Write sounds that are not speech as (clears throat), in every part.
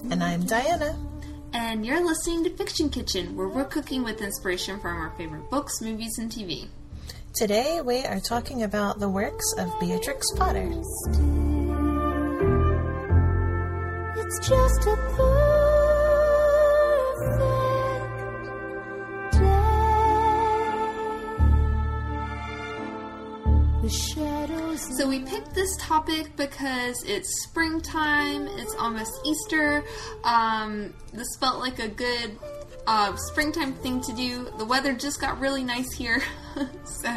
And I'm Diana. And you're listening to Fiction Kitchen, where we're cooking with inspiration from our favorite books, movies, and TV. Today we are talking about the works of Beatrix Potter. It's just picked this topic because it's springtime. It's almost Easter. Um, this felt like a good uh, springtime thing to do. The weather just got really nice here, (laughs) so.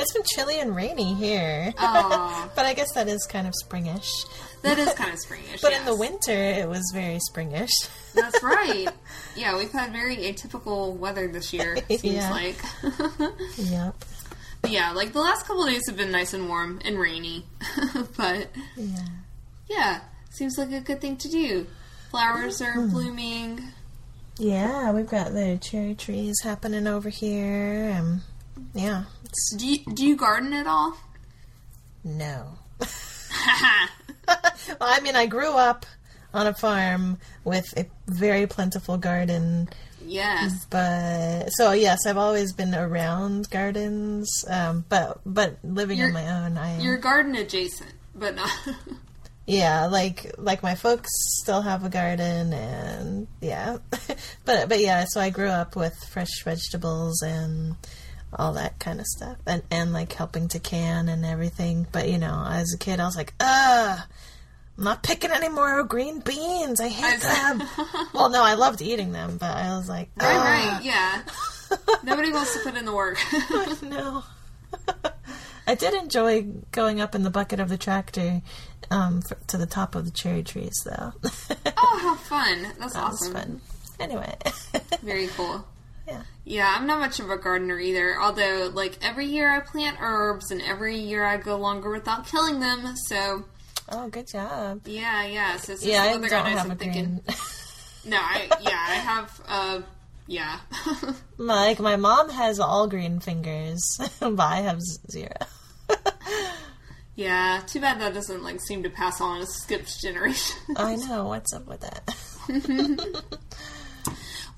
It's been chilly and rainy here. (laughs) but I guess that is kind of springish. That is kind of (laughs) springish. but yes. in the winter, it was very springish. That's right. Yeah, we've had very atypical weather this year, seems yeah. like. yep. Yeah, like the last couple days have been nice and warm and rainy. (laughs) but yeah. Yeah, seems like a good thing to do. Flowers are mm. blooming. Yeah, we've got the cherry trees happening over here. and yeah. Do you, do you garden at all? No. (laughs) (laughs) well, I mean, I grew up on a farm with a very plentiful garden. Yes. But so yes, I've always been around gardens. Um, but but living you're, on my own, I you're garden adjacent, but not. (laughs) yeah, like like my folks still have a garden, and yeah, (laughs) but but yeah. So I grew up with fresh vegetables and all that kind of stuff, and and like helping to can and everything. But you know, as a kid, I was like, ugh. I'm not picking any more green beans. I hate them. (laughs) well, no, I loved eating them, but I was like, right, right, yeah. (laughs) Nobody wants to put in the work. (laughs) no. I did enjoy going up in the bucket of the tractor um, for, to the top of the cherry trees, though. oh, how fun! That's that awesome. fun. Anyway, very cool. Yeah. Yeah, I'm not much of a gardener either. Although, like every year I plant herbs, and every year I go longer without killing them. So. Oh, good job. Yeah, yeah. So yeah, I don't have a thinking. (laughs) no, I yeah, I have. Uh, yeah. (laughs) like my mom has all green fingers, (laughs) but I have zero. yeah, too bad that doesn't like seem to pass on as skipped generation. I know what's up with that.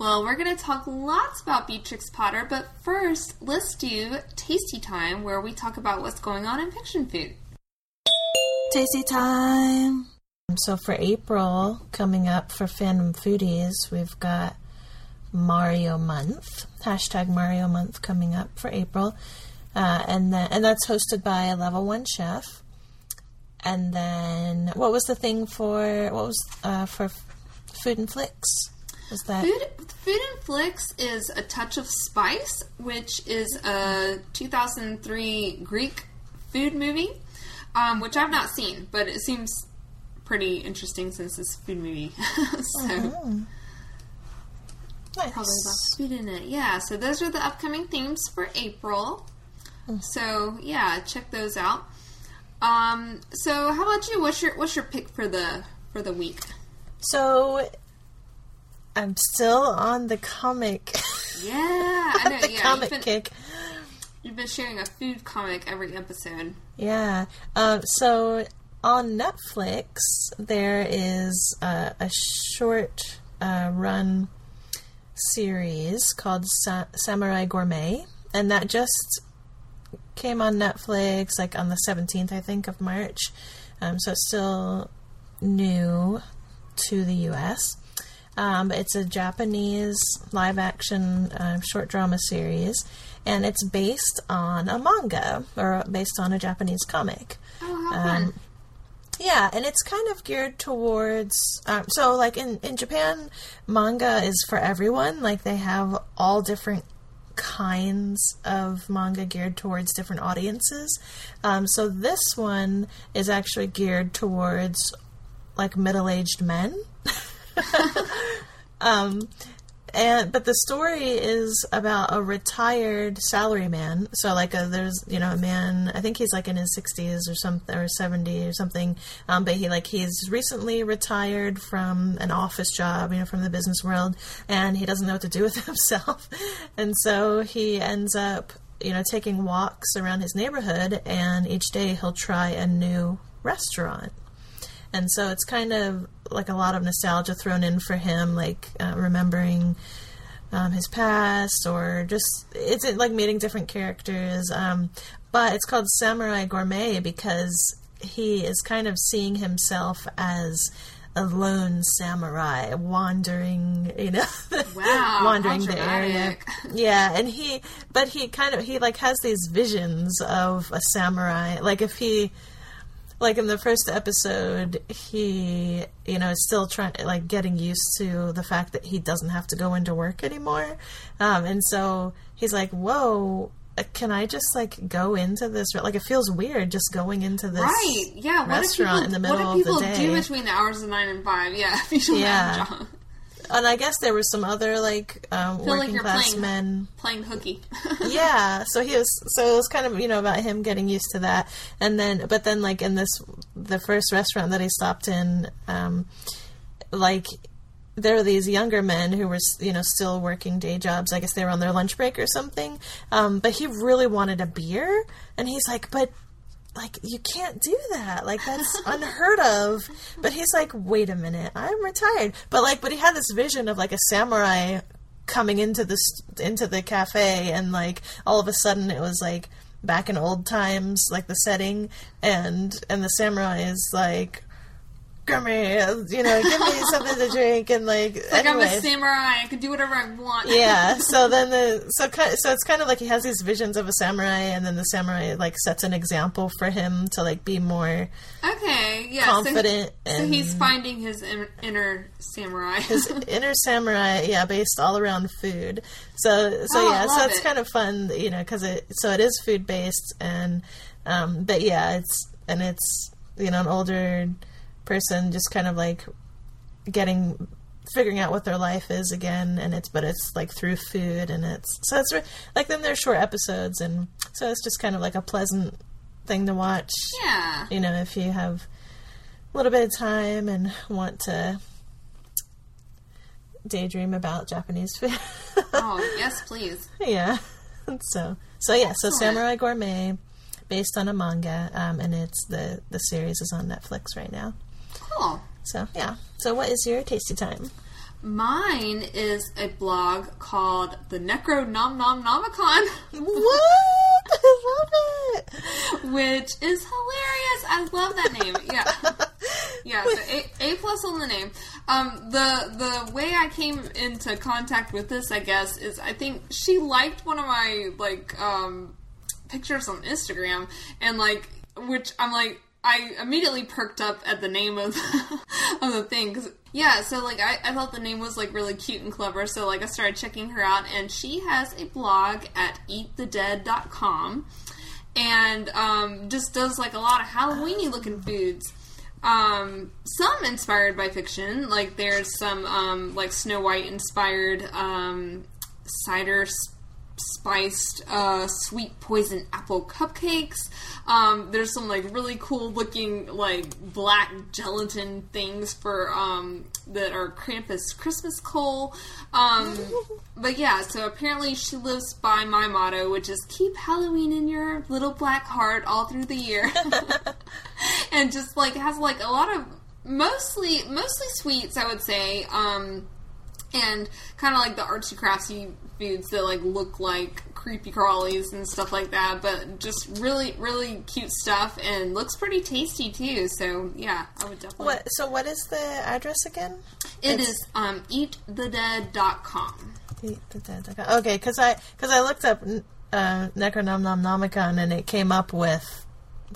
Well, we're going to talk lots about Beatrix Potter, but first, let's do Tasty Time, where we talk about what's going on in fiction food. Tasty Time! So, for April, coming up for Fandom Foodies, we've got Mario Month, hashtag Mario Month coming up for April. Uh, and then, and that's hosted by a level one chef. And then, what was the thing for what was uh, for Food and Flicks? Was that Food, Food and Flicks is a touch of spice, which is a 2003 Greek food movie, um, which I've not seen, but it seems pretty interesting since it's a food movie. (laughs) so. Oh. Nice. Probably about food in it. Yeah, so those are the upcoming themes for April. Mm. So yeah, check those out. Um, so how about you? What's your what's your pick for the for the week? So I'm still on the comic. (laughs) Yeah, I (laughs) know. the yeah, comic been, kick. You've been sharing a food comic every episode. Yeah. Um, so on Netflix, there is uh, a short uh, run series called Sa- Samurai Gourmet, and that just came on Netflix like on the 17th, I think, of March. Um, so it's still new to the U.S. Um, it's a Japanese live action uh, short drama series, and it's based on a manga or based on a Japanese comic. Oh, how fun. Um, yeah, and it's kind of geared towards. Um, so, like in, in Japan, manga is for everyone. Like, they have all different kinds of manga geared towards different audiences. Um, so, this one is actually geared towards like middle aged men. (laughs) (laughs) um, and but the story is about a retired salaryman. So like a, there's you know a man I think he's like in his 60s or something or 70 or something. Um, but he like he's recently retired from an office job, you know, from the business world, and he doesn't know what to do (laughs) with himself, and so he ends up you know taking walks around his neighborhood, and each day he'll try a new restaurant and so it's kind of like a lot of nostalgia thrown in for him, like uh, remembering um, his past or just it's like meeting different characters. Um, but it's called Samurai Gourmet because he is kind of seeing himself as a lone samurai wandering, you know, (laughs) Wow, wandering the area. Yeah, and he, but he kind of he like has these visions of a samurai. Like if he, like in the first episode, he, you know, is still trying, like getting used to the fact that he doesn't have to go into work anymore, um, and so he's like, "Whoa." uh, Can I just like go into this? Like it feels weird just going into this Right. Yeah. What do people, restaurant in the middle what do of the people day. do between the hours of nine and five? Yeah. (laughs) If you don't Yeah. have a job. And I guess there were some other like um, like working you're class playing- men. Playing hooky. (laughs) yeah so he was so it was kind of you know about him getting used to that and then but then like in this the first restaurant that he stopped in um like there were these younger men who were you know still working day jobs i guess they were on their lunch break or something um but he really wanted a beer and he's like but like you can't do that. Like that's unheard of. But he's like wait a minute i'm retired. But like but he had this vision of like a samurai coming into this into the cafe and like all of a sudden it was like back in old times like the setting. And and the samurai is like here you know give me something to drink and like, like I'm a samurai. I can do whatever I want. yeah (laughs) so then the so so it's kind of like he has these visions of a samurai and then the samurai like sets an example for him to like be more Okay. Yeah. so- confident So, and he's finding his in, inner samurai. his (laughs) inner samurai yeah based all around food so so Oh, yeah so it's it. kind of fun you know because it so it is food based and um but yeah it's and it's you know an older person just kind of like getting figuring out what their life is again and it's but it's like through food and it's so it's like then there's short episodes and so it's just kind of like a pleasant thing to watch yeah. you know, if you have a little bit of time and want to daydream about Japanese food. (laughs) Oh yes, please. yeah. (laughs) So, so yeah, so Samurai Gourmet, based on a manga, um, and it's the the series is on Netflix right now. Cool. So yeah. So what is your tasty time? Mine is a blog called the Necro Nom Nom Nomicon, what? I love it. (laughs) which is hilarious. I love that name. Yeah. (laughs) Yeah, so a, a plus on the name. Um, the the way I came into contact with this, I guess, is I think she liked one of my like um, pictures on Instagram, and like, which I'm like, I immediately perked up at the name of (laughs) of the thing. 'cause- yeah, so like I, I thought the name was like really cute and clever, so like I started checking her out, and she has a blog at eatthedead.com and um, just does like a lot of Halloweeny looking foods. Um, some inspired by fiction, like there's some um, like Snow White inspired um, cider spiced uh, sweet poison apple cupcakes. Um, there's some like really cool looking like black gelatin things for um, that are Krampus Christmas coal. Um, (laughs) but yeah, so apparently she lives by my motto, which is keep Halloween in your little black heart all through the year, (laughs) (laughs) and just like has like a lot of mostly mostly sweets, I would say. Um, and kind of like the artsy craftsy foods that like look like creepy crawlies and stuff like that but just really really cute stuff and looks pretty tasty too so yeah i would definitely What? So what is the address again? It It's- is um eatthedead.com Eat the Dead. Okay, Okay, because I because I looked up uh, Necronomnomnomicon and it came up with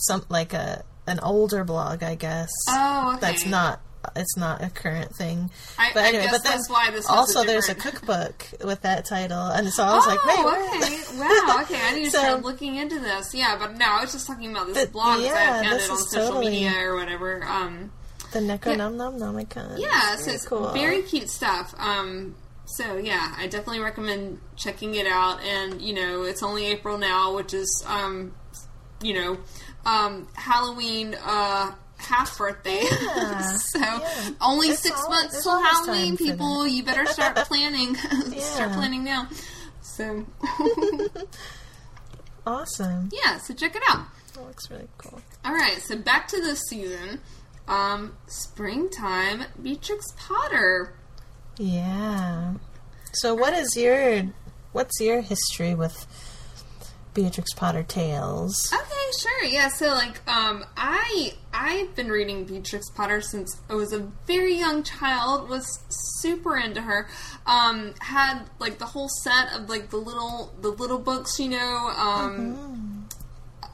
some like a an older blog, I guess. Oh, okay. That's not it's not a current thing. I- but anyway, but that's why this also there's a cookbook with that title, and so I was oh, like, wait, what? okay. Wow, (laughs) okay. I need to So- start looking into this. Yeah, but no, I was just talking about this But, blog because I found it on social totally- media or whatever. Um, The Necronomnomnomicon. yeah, It's so it's cool. very cute stuff. Um, so yeah, I definitely recommend checking it out. And you know, it's only April now, which is um, you know, um, Halloween uh, half birthday. (laughs) Yeah, so yeah. only It's six al- months till Halloween, people. You better start (laughs) planning. (laughs) start planning now. So awesome. yeah, so check it out. That looks really cool. All right, so back to the season. um, springtime Beatrix Potter. Yeah. So, what is your what's your history with Beatrix Potter tales? Okay, sure. Yeah, so like um I I've been reading Beatrix Potter since I was a very young child, was super into her. Um had like the whole set of like the little the little books, you know, um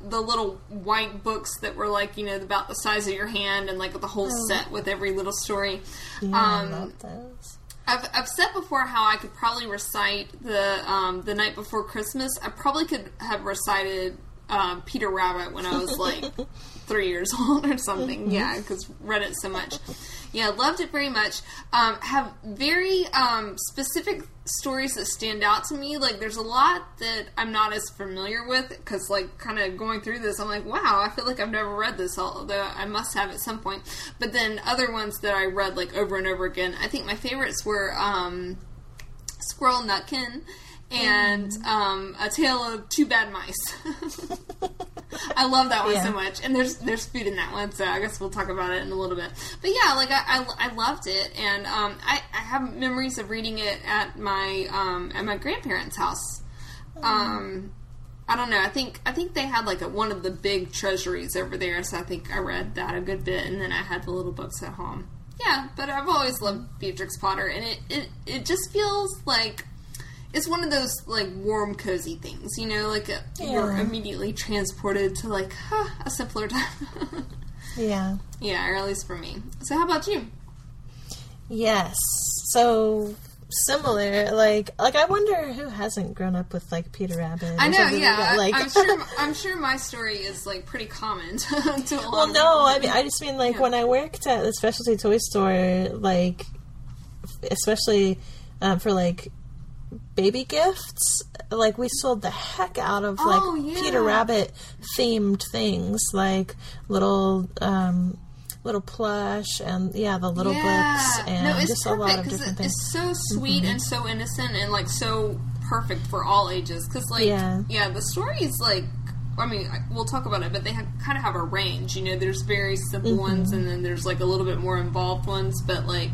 the little white books that were like, you know, about the size of your hand and like the whole set with every little story. Yeah, I um love those. I've, I've said before how I could probably recite the um, the night before Christmas. I probably could have recited um, Peter Rabbit when I was like (laughs) three years old or something. Yeah, because read it so much. Yeah, loved it very much. Um, have very um, specific stories that stand out to me. Like, there's a lot that I'm not as familiar with because, like, kind of going through this, I'm like, wow, I feel like I've never read this, although I must have at some point. But then other ones that I read like over and over again. I think my favorites were um, Squirrel Nutkin and um, A Tale of Two Bad Mice. (laughs) I love that one Yeah. so much, and there's there's food in that one, so I guess we'll talk about it in a little bit. But yeah, like I, I, I loved it, and um, I, I have memories of reading it at my um, at my grandparents' house. Um, I don't know. I think I think they had like a, one of the big treasuries over there, so I think I read that a good bit, and then I had the little books at home. Yeah, but I've always loved Beatrix Potter, and it it, it just feels like it's one of those like warm, cozy things, you know, like a, you're immediately transported to like huh, a simpler time. (laughs) Yeah. yeah, or at least for me. So, how about you? Yes. So similar. Like, like I wonder who hasn't grown up with like Peter Rabbit. I know, yeah. That, like, I, am sure. (laughs) I'm sure my story is like pretty common to, (laughs) to a Well, no, I mean, I just mean like Yeah. when I worked at the specialty toy store, like especially um, for like baby gifts, like we sold the heck out of like Oh, yeah. Peter Rabbit themed things, like little um, little plush and yeah, the little books and no, it's just a perfect lot of different it- things. Mm-hmm. It's so sweet and so innocent and like so perfect for all ages. Because like, Yeah. yeah. the stories like. I mean, we'll talk about it, but they have, kind of have a range. You know, there's very simple Mm-hmm. ones, and then there's like a little bit more involved ones. But like,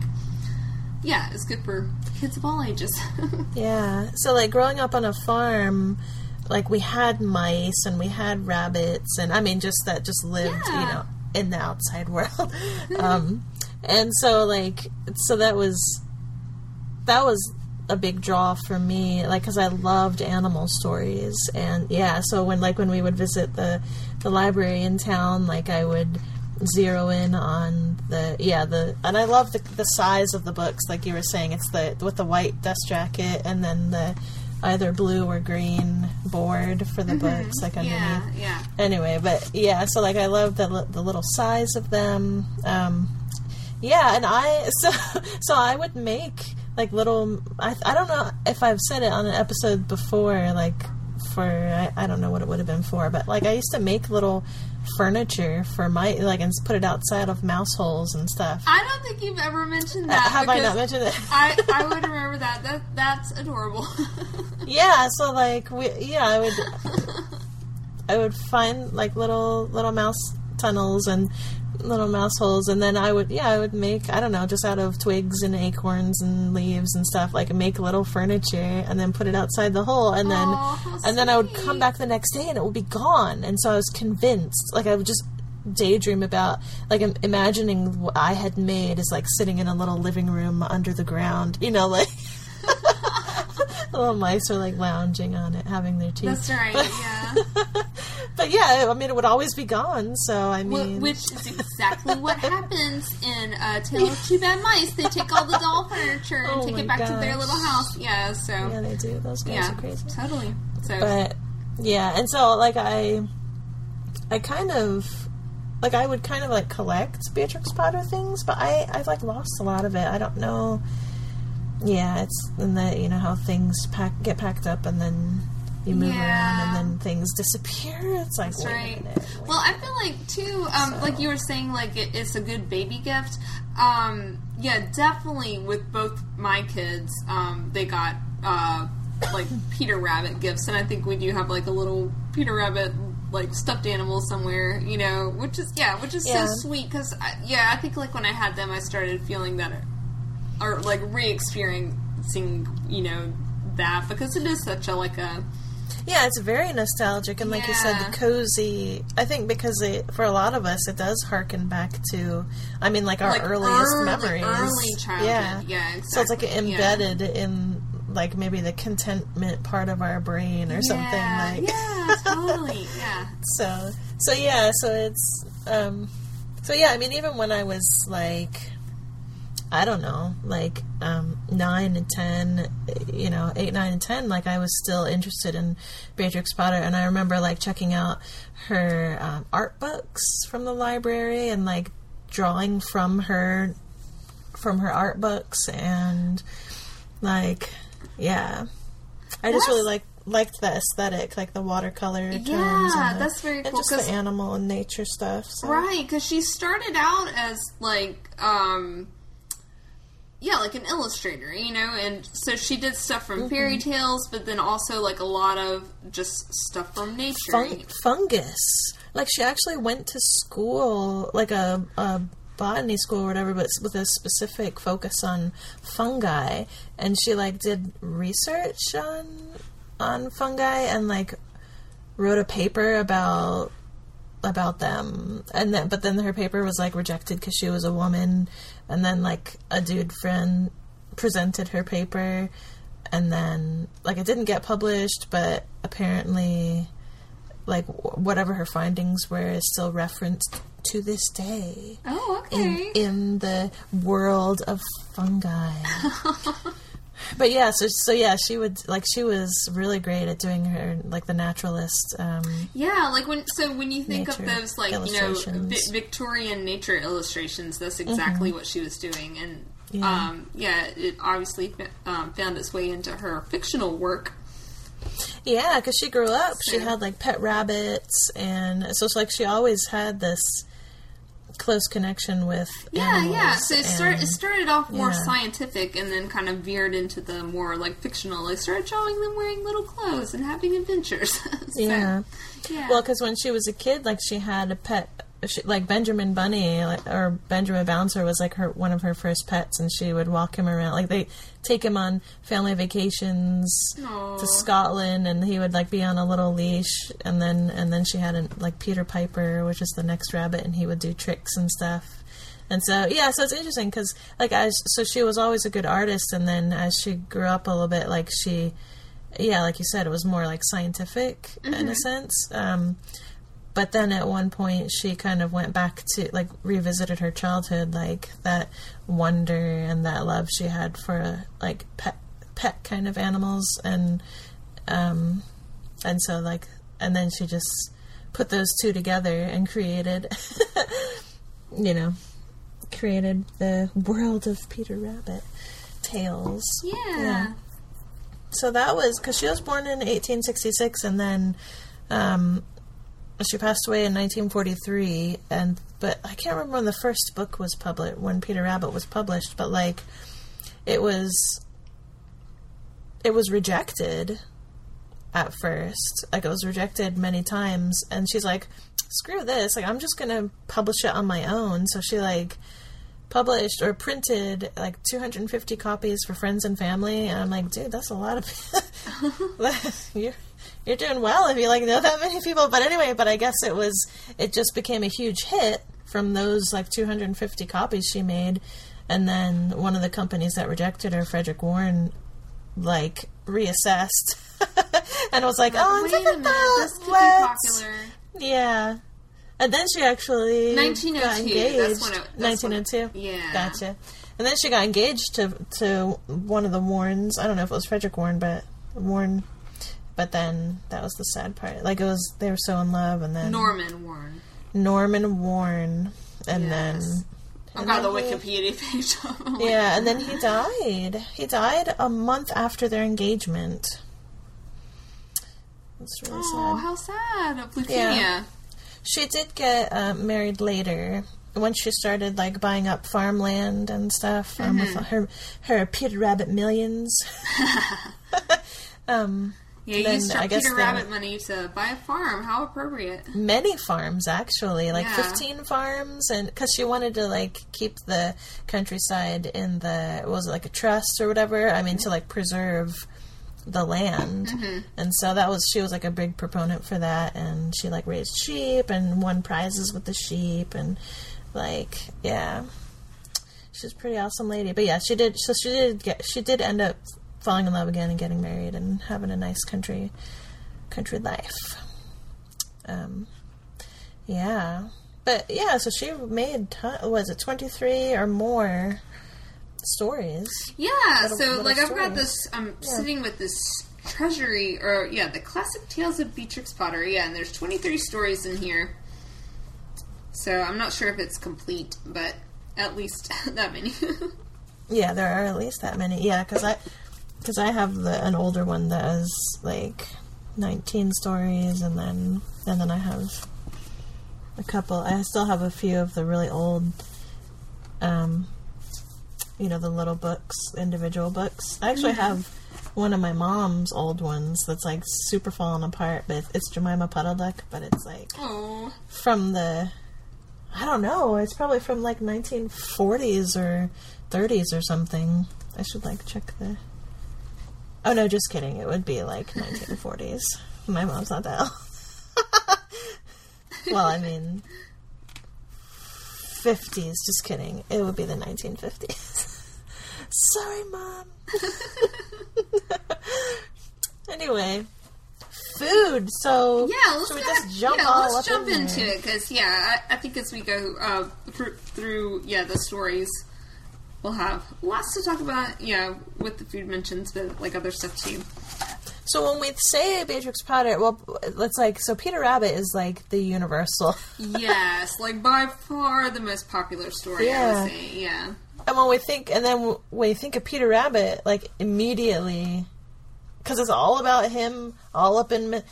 yeah, it's good for kids of all ages. (laughs) Yeah. So like growing up on a farm, like we had mice and we had rabbits and I mean just that just lived, Yeah. you know, in the outside (laughs) world. um and so like so that was that was a big draw for me like cuz I loved animal stories and yeah, so when like when we would visit the the library in town, like I would zero in on the yeah the and I love the the size of the books like you were saying. It's the with the white dust jacket and then the either blue or green board for the books like underneath. yeah, yeah. anyway but yeah so like I love the the little size of them. Um yeah and I (laughs) so so I would make like little I, I don't know if I've said it on an episode before like for I, I don't know what it would have been for but like I used to make little furniture for my like and put it outside of mouse holes and stuff I don't think you've ever mentioned Uh, that. have I not mentioned it I, I (laughs) would remember that. That that's adorable. (laughs) yeah so like we yeah I would I would find like little little mouse tunnels and little mouse holes and then I would yeah I would make I don't know just out of twigs and acorns and leaves and stuff like make little furniture and then put it outside the hole and then Aw, how and then I would come back the next day and it would be gone. And so I was convinced like I would just daydream about like im- imagining what I had made is like sitting in a little living room under the ground you know like (laughs) (laughs) little mice are like lounging on it having their tea That's right. (laughs) Yeah. but yeah, I mean, it would always be gone. So I mean, Which is exactly what happens in uh, Tale of Two Bad Mice. They take all the doll furniture and (laughs) Oh take it back to their little house. Yeah, so yeah, they do. Those guys yeah, are crazy. totally. So But yeah, and so like I, I kind of like I would kind of like collect Beatrix Potter things, but I I've like lost a lot of it. I don't know. Yeah, it's and that you know how things pack get packed up and then you move around and then things disappear. (laughs) It's like That's right. minute. Well, I feel like too, um, So- like you were saying, like it, it's a good baby gift. Um, yeah, definitely. With both my kids, um, they got uh, like (laughs) Peter Rabbit gifts, and I think we do have like a little Peter Rabbit like stuffed animal somewhere, you know, which is yeah, which is Yeah. so sweet because yeah, I think like when I had them, I started feeling that, or like re-experiencing, you know, that because it is such a like a Yeah, it's very nostalgic, and like you said, the cozy. I think because it, for a lot of us, it does harken back to, I mean, like our like earliest early, memories. early childhood. Yeah, Yeah, exactly. so it's like Yeah. embedded in like maybe the contentment part of our brain or something like. yeah, totally. (laughs) Yeah. So so yeah, so it's um, so yeah. I mean, even when I was like. I don't know, like um, nine and ten, you know, eight, nine, and ten. Like I was still interested in Beatrix Potter, and I remember like checking out her um, art books from the library and like drawing from her from her art books, and like yeah, I just really like liked the aesthetic, like the watercolor tones. Yeah, and the- that's very and cool, just 'cause- the animal and nature stuff. So. Right, because she started out as like, um, yeah, like an illustrator, you know, and so she did stuff from Mm-hmm. fairy tales, but then also like a lot of just stuff from nature. Fun- fungus. Like she actually went to school, like a, a botany school or whatever, but with a specific focus on fungi. And she like did research on on fungi and like wrote a paper about about them and then but then her paper was like rejected because she was a woman and then like a dude friend presented her paper and then like it didn't get published but apparently like wh- whatever her findings were is still referenced to this day Oh, in okay. in the world of fungi. (laughs) but yeah, so so yeah, she would like she was really great at doing her like the naturalist. Um, yeah, like when so when you think of those like you know. Mm-hmm. vi- Victorian nature illustrations, that's exactly what she was doing, and Yeah. um, yeah, it obviously um, found its way into her fictional work. yeah, because she grew up, she had like pet rabbits, and so it's like she always had this close connection with Yeah, yeah. So it, start, it started off more yeah. scientific and then kind of veered into the more like fictional. Like started showing them wearing little clothes and having adventures. (laughs) So, yeah. yeah. Well, because when she was a kid, like she had a pet, she, like Benjamin Bunny, like, or Benjamin Bouncer was like her one of her first pets, and she would walk him around. Like they take him on family vacations Aw. to Scotland, and he would like be on a little leash, and then and then she had a, like Peter Piper, which is the next rabbit, and he would do tricks and stuff. And so yeah, so it's interesting because like as so she was always a good artist, and then as she grew up a little bit, like she yeah, like you said, it was more like scientific in a sense. Um, but then at one point, she kind of went back to like revisited her childhood, like that wonder and that love she had for like pet pet kind of animals, and um, and so like, and then she just put those two together and created, (laughs) you know, created the world of Peter Rabbit tales. yeah. yeah. So that was because she was born in 1866, and then um, she passed away in 1943. And but I can't remember when the first book was published, when Peter Rabbit was published. But like, it was it was rejected at first. Like it was rejected many times, and she's like, "Screw this! Like I'm just gonna publish it on my own." So she like published or printed like 250 copies for friends and family and i'm like dude that's a lot of (laughs) (laughs) (laughs) you're, you're doing well if you like know that many people but anyway but i guess it was it just became a huge hit from those like 250 copies she made and then one of the companies that rejected her Frederick Warne like reassessed (laughs) and was like oh Wait take a a this could let's-" popular. yeah and then she actually 1902, got engaged. Oh that's when it- that's when it- 1902. yeah. Gotcha. And then she got engaged to to one of the Warnes. I don't know if it was Frederick Warne, but Warne. But then that was the sad part. Like it was, they were so in love, and then Norman Warne. Norman Warne, and Yes. then I've got the Wikipedia page (laughs) up. yeah, and then he died. He died a month after their engagement. That's really Oh, sad. how sad. Leukemia. Yeah. She did get uh, married later once she started like buying up farmland and stuff um, with her her Peter Rabbit millions. (laughs) (laughs) um, Yeah, you used I guess Peter Rabbit money to buy a farm. How appropriate. many farms actually like Yeah. 15 farms and because she wanted to like keep the countryside in the was it like a trust or whatever i mean to like preserve the land Mm-hmm. and so that was she was like a big proponent for that and she like raised sheep and won prizes with the sheep and like yeah she's a pretty awesome lady but yeah she did so she did get she did end up falling in love again and getting married and having a nice country country life um, yeah, but yeah, so she made ton- was it twenty three or more stories? Yeah, Little- so little like I've got this. I'm Yeah. sitting with this treasury, or yeah, the classic tales of Beatrix Potter. Yeah, and there's 23 stories in here. So I'm not sure if it's complete, but at least (laughs) that many. (laughs) Yeah, there are at least that many. Yeah, because I because I have the an older one that is like nineteen stories, and then and then I have a couple. I still have a few of the really old, um, you know, the little books, individual books. I actually have one of my mom's old ones that's like super falling apart, but it's Jemima Puddle Duck, but it's like oh, from the I don't know. It's probably from like 1940s or 30s or something. I should like check the. Oh no, just kidding. It would be like 1940s. My mom's not that old. well, I mean, 50s. Just kidding. It would be the 1950s. Sorry, mom. (laughs) anyway, food. So yeah. Let's should we just jump yeah, let's jump in into it because yeah, I, I think as we go uh, through, through yeah the stories, we'll have lots to talk about. Yeah, with the food mentions, but like other stuff too. So when we say Beatrix Potter, well, let's like so Peter Rabbit is like the universal, (laughs) yes, like by far the most popular story. Yeah. Yeah. and when we think, and then when you think of Peter Rabbit, like immediately, because it's all about him, all up in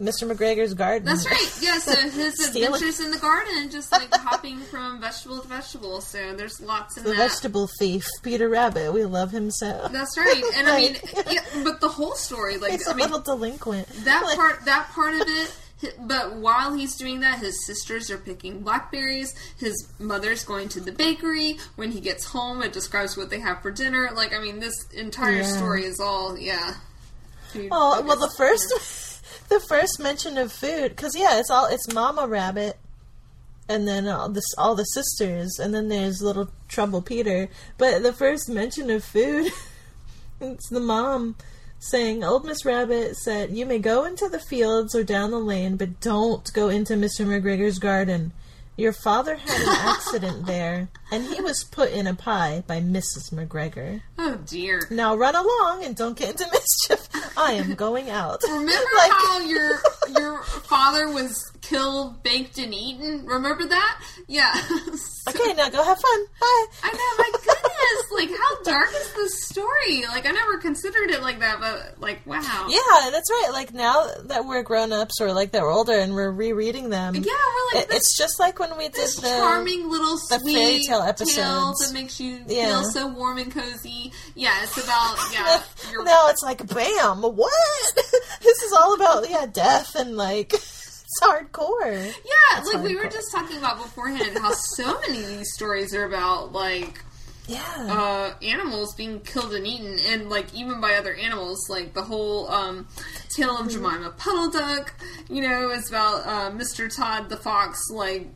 Mr. McGregor's garden. That's right. Yeah, so (laughs) his adventures in the garden, just like hopping from vegetable to vegetable. So there's lots in The that. vegetable thief, Peter Rabbit. We love him so. That's right. And I mean, (laughs) yeah, but the whole story, like He's I a mean, little delinquent. that Like, part, that part of (laughs) it. But while he's doing that, his sisters are picking blackberries. His mother's going to the bakery. When he gets home, it describes what they have for dinner. Like, I mean, this entire Yeah. story is all, yeah. Oh well, the first, the first mention of food, because yeah, it's all it's Mama Rabbit, and then all this all the sisters, and then there's little Trouble Peter. But the first mention of food, (laughs) it's the mom saying, "Old Miss Rabbit said you may go into the fields or down the lane, but don't go into Mister McGregor's garden." Your father had an accident there, and he was put in a pie by Mrs. McGregor. Oh dear. Now run along and don't get into (laughs) mischief. I am going out. Remember Like- how your your father was killed, baked, and eaten? Remember that? Yeah. (laughs) So- Okay, now go have fun. Bye. I know, my goodness! Like, how dark is this story? Like, I never considered it like that, but like, wow. Yeah, that's right. Like now that we're grown ups or like that we're older and we're rereading them. Yeah, we're like it- it's just like when we did this the charming little the fairy tale episode episodes. that makes you Yeah. feel so warm and cozy. Yeah, it's about (laughs) yeah. Now it's like bam, what? (laughs) this is all about yeah, death and like it's hardcore. yeah, like we were just talking about beforehand how so (laughs) many of these stories are about like Yeah. uh, animals being killed and eaten, and like even by other animals. Like the whole um, tale of Jemima Puddle Duck, you know, is about uh, Mr. Todd the fox, like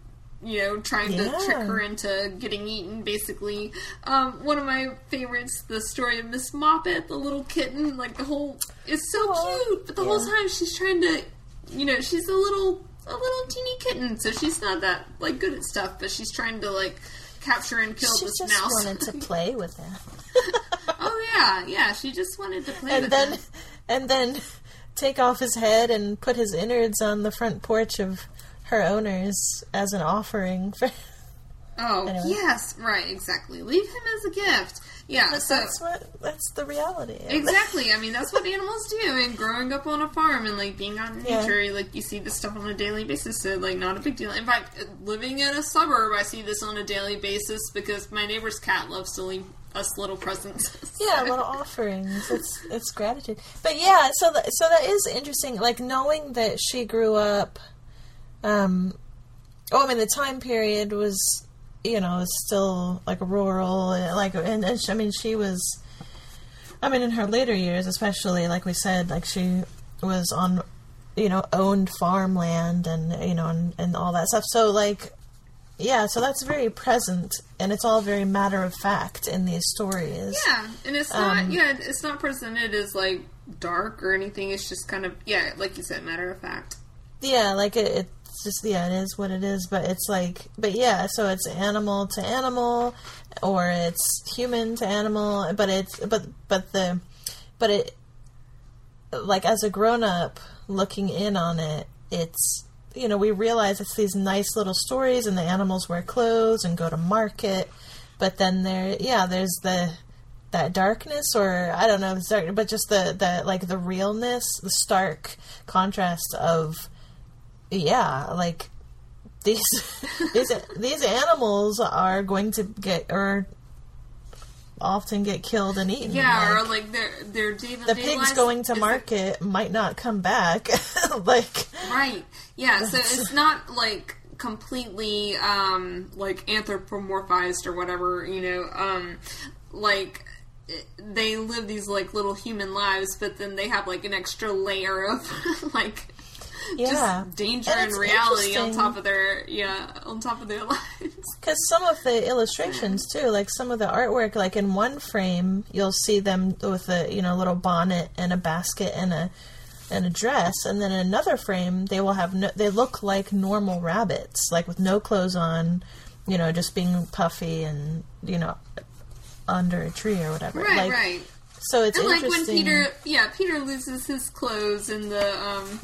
you know, trying to trick her into getting eaten. Basically, um, one of my favorites, the story of Miss Moppet, the little kitten. Like the whole, it's so Aw, cute, but the whole time she's trying to, you know, she's a little. A little teeny kitten, so she's not that like good at stuff, but she's trying to like capture and kill she this just mouse. wanted to (laughs) play with him. Oh yeah, yeah. She just wanted to play and with then him. and then take off his head and put his innards on the front porch of her owners as an offering for Oh anyway. yes, right, exactly. Leave him as a gift. Yeah. But so that's what that's the reality. (laughs) exactly. I mean, that's what animals do. And growing up on a farm and like being out in Yeah. nature, like you see this stuff on a daily basis. So like, not a big deal. In fact, living in a suburb, I see this on a daily basis because my neighbor's cat loves to leave us little presents. (laughs) yeah, little offerings. It's it's gratitude. But yeah, so that so that is interesting. Like knowing that she grew up. Um, oh, I mean, the time period was, you know, still like rural, like, and, and she, I mean, she was. I mean, in her later years, especially, like we said, like she was on, you know, owned farmland and you know, and, and all that stuff. So like, yeah, so that's very present, and it's all very matter of fact in these stories. Yeah, and it's not. Um, yeah, it's not presented as like dark or anything. It's just kind of yeah, like you said, matter of fact. Yeah, like it, it's just yeah, it is what it is. But it's like, but yeah, so it's animal to animal, or it's human to animal. But it's but but the but it like as a grown up looking in on it, it's you know we realize it's these nice little stories, and the animals wear clothes and go to market. But then there, yeah, there's the that darkness, or I don't know, dark, but just the the like the realness, the stark contrast of yeah, like these (laughs) these these animals are going to get or often get killed and eaten. Yeah, like, or like their day the pigs going to market might not come back. (laughs) like right, yeah. So it's not like completely um like anthropomorphized or whatever. You know, um like they live these like little human lives, but then they have like an extra layer of (laughs) like yeah. just danger And and, reality on top of their yeah on top of their (laughs) lives. Because some of the illustrations too, like some of the artwork, like in one frame, you'll see them with a you know little bonnet and a basket and a and a dress, and then in another frame they will have no, they look like normal rabbits, like with no clothes on, you know, just being puffy and you know under a tree or whatever. Right, like, right. So it's And like when. Peter, yeah, Peter loses his clothes in the um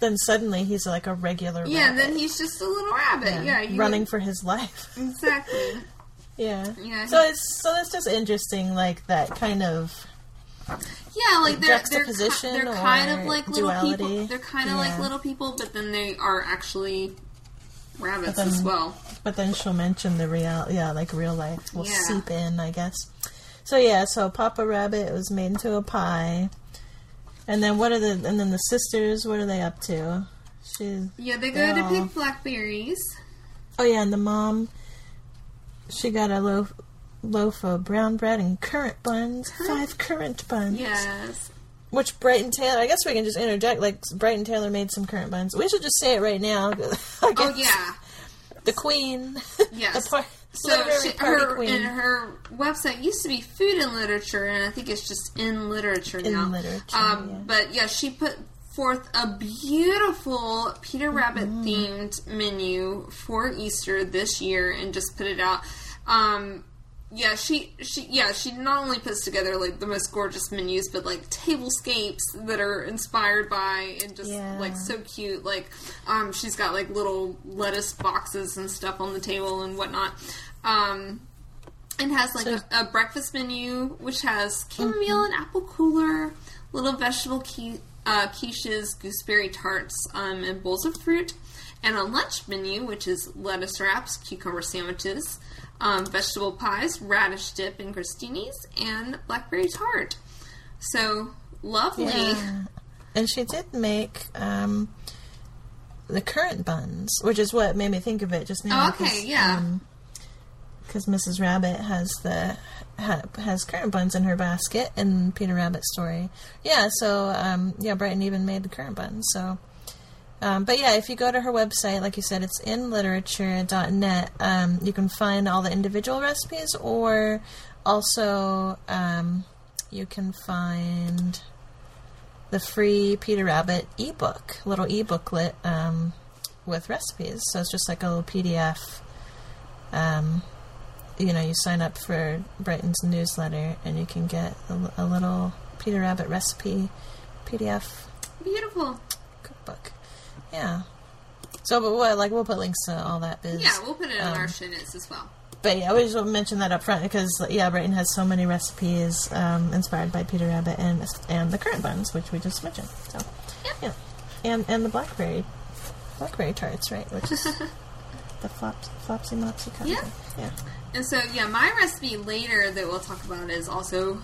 then suddenly he's like a regular yeah, rabbit, then he's just a little rabbit. Yeah, he running would- for his life. (laughs) exactly. yeah. Yeah, So it's so it's just interesting, like that kind of Yeah, like they're they're, they're kind of like little duality. people. They're kind of like little people, but then they are actually rabbits then- as well. But then she'll mention the real, yeah, like real life will Yeah. seep in, I guess. So yeah, so Papa Rabbit was made into a pie, and then what are the and then the sisters? What are they up to? She, Yeah, they go to all- pick blackberries. oh yeah, and the mom, she got a loaf loaf of brown bread and currant buns, five currant buns. Yes. Which Bryton Taylor, I guess we can just interject. Like Bryton Taylor made some currant buns. We should just say it right now. (laughs) Oh yeah. the queen. (laughs) Yes. the par- So she, her queen. and her website used to be Food and Literature, and I think it's just in literature In now. literature, um, yeah. But yeah, she put forth a beautiful Peter Rabbit Mm-hmm. themed menu for Easter this year, and just put it out. Um, yeah, she she yeah she not only puts together like the most gorgeous menus, but like tablescapes that are inspired by and just Yeah. like so cute. Like, um, she's got like little lettuce boxes and stuff on the table and whatnot. Um, and has like So- a, a breakfast menu which has chamomile and apple cooler, little vegetable qui- uh, quiches, gooseberry tarts, um, and bowls of fruit, and a lunch menu which is lettuce wraps, cucumber sandwiches, um, vegetable pies, radish dip, and crostinis, and blackberry tart. So lovely. Yeah. And she did make um, the currant buns, which is what made me think of it just now. Oh, okay, yeah. Because Mrs. Rabbit has the ha, has currant buns in her basket in Peter Rabbit's story. Yeah, so um, yeah, Bryton even made the currant buns. So, um, but yeah, if you go to her website, like you said, it's inliterature.net. Um, you can find all the individual recipes, or also um, you can find the free Peter Rabbit ebook, little ebooklet um, with recipes. So it's just like a little PDF. Um, you know, you sign up for Bryton's newsletter, and you can get a, a little Peter Rabbit recipe PDF Beautiful. cookbook. Yeah. So, but what, like, we'll put links to all that biz. Yeah, we'll put it in um, our show notes as well. But yeah, I always want to mention that up front because yeah, Brighton has so many recipes um, inspired by Peter Rabbit and and the currant buns, which we just mentioned. So Yep. yeah, and and the blackberry blackberry tarts, right? Which is (laughs) the flops, flopsy mopsy kind Yeah. of thing. Yeah. And so, yeah, my recipe later that we'll talk about is also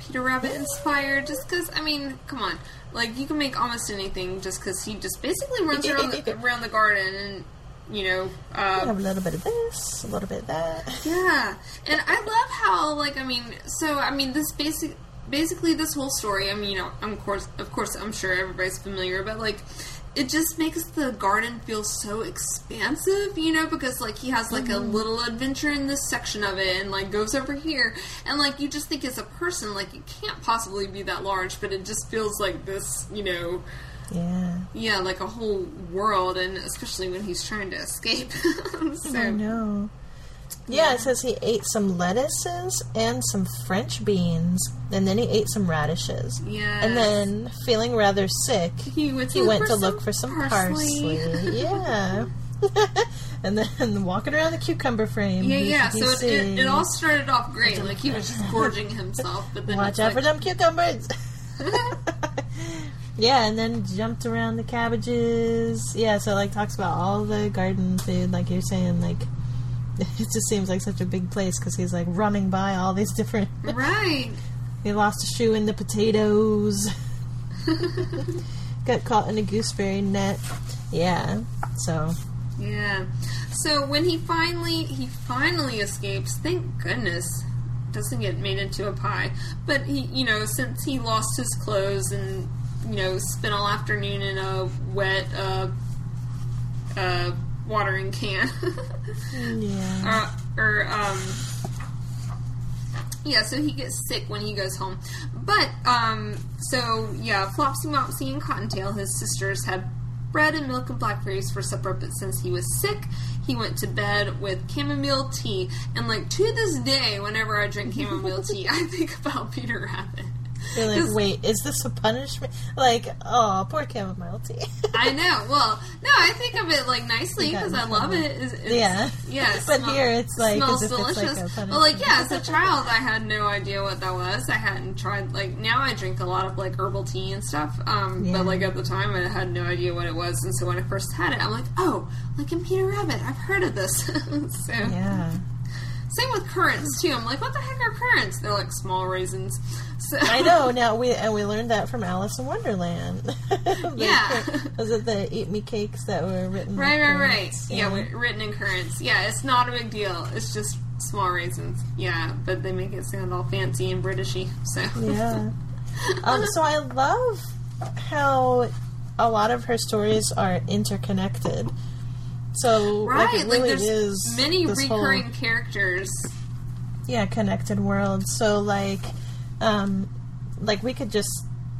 Peter Rabbit inspired. Just because, I mean, come on, like you can make almost anything just because he just basically runs around the, around the garden and you know. Have Uh, a little bit of this, a little bit of that. yeah, and I love how, like, I mean, so I mean, this basic, basically, this whole story. I mean, you know, I'm of course, of course, I'm sure everybody's familiar, but like, it just makes the garden feel so expansive, you know, because like he has like a mm-hmm. little adventure in this section of it, and like goes over here, and like you just think as a person, like it can't possibly be that large, but it just feels like this, you know. Yeah. Yeah, like a whole world, and especially when he's trying to escape. (laughs) so, I know. Yeah, it says he ate some lettuces and some French beans, and then he ate some radishes. Yes. And then, feeling rather sick, (laughs) He went to, he look, went for to some look for some parsley. yeah. (laughs) and then (laughs) walking around the cucumber frame. Yeah, yeah. So it, it, it all started off great. Like he was just gorging himself, but then Watch out like, for them cucumbers. yeah, and then jumped around the cabbages. Yeah, so like talks about all the garden food, like you're saying, like (laughs) it just seems like such a big place because he's like running by all these different. (laughs) right. he lost a shoe in the potatoes. (laughs) Got caught in a gooseberry net. Yeah, so Yeah. So when he finally he finally escapes, thank goodness, doesn't get made into a pie. But he, you know, since he lost his clothes and you know spent all afternoon in a wet uh, uh, watering can, (laughs) yeah. uh, or um, yeah, so he gets sick when he goes home. But um, so yeah, Flopsy, Mopsy, and Cottontail, his sisters, had bread and milk and blackberries for supper. But since he was sick, he went to bed with chamomile tea. And like to this day, whenever I drink chamomile tea, (laughs) I think about Peter Rabbit. You're like, wait, is this a punishment? Like, oh, poor chamomile tea. (laughs) I know. Well, no, I think of it like nicely because I love it. It's, it's, Yeah. yeah. it (laughs) But smell- here it's like smells as if it's like delicious. a but like, yeah, as a child, I had no idea what that was. I hadn't tried. Like now, I drink a lot of like herbal tea and stuff. Um, Yeah. but like at the time, I had no idea what it was. And so when I first had it, I'm like, oh, like in Peter Rabbit, I've heard of this. (laughs) so yeah. Same with currants too. I'm like, what the heck are currants? They're like small raisins. So I know. (laughs) Now we and we learned that from Alice in Wonderland. (laughs) Yeah. was it the eat me cakes that were written? Right, right, right. currants? Yeah, wi- written in currants. Yeah, it's not a big deal. It's just small raisins. Yeah, but they make it sound all fancy and Britishy. So yeah. Um, (laughs) so I love how a lot of her stories are interconnected. So right, like, it like there's many this whole- recurring characters. yeah connected world so like um like we could just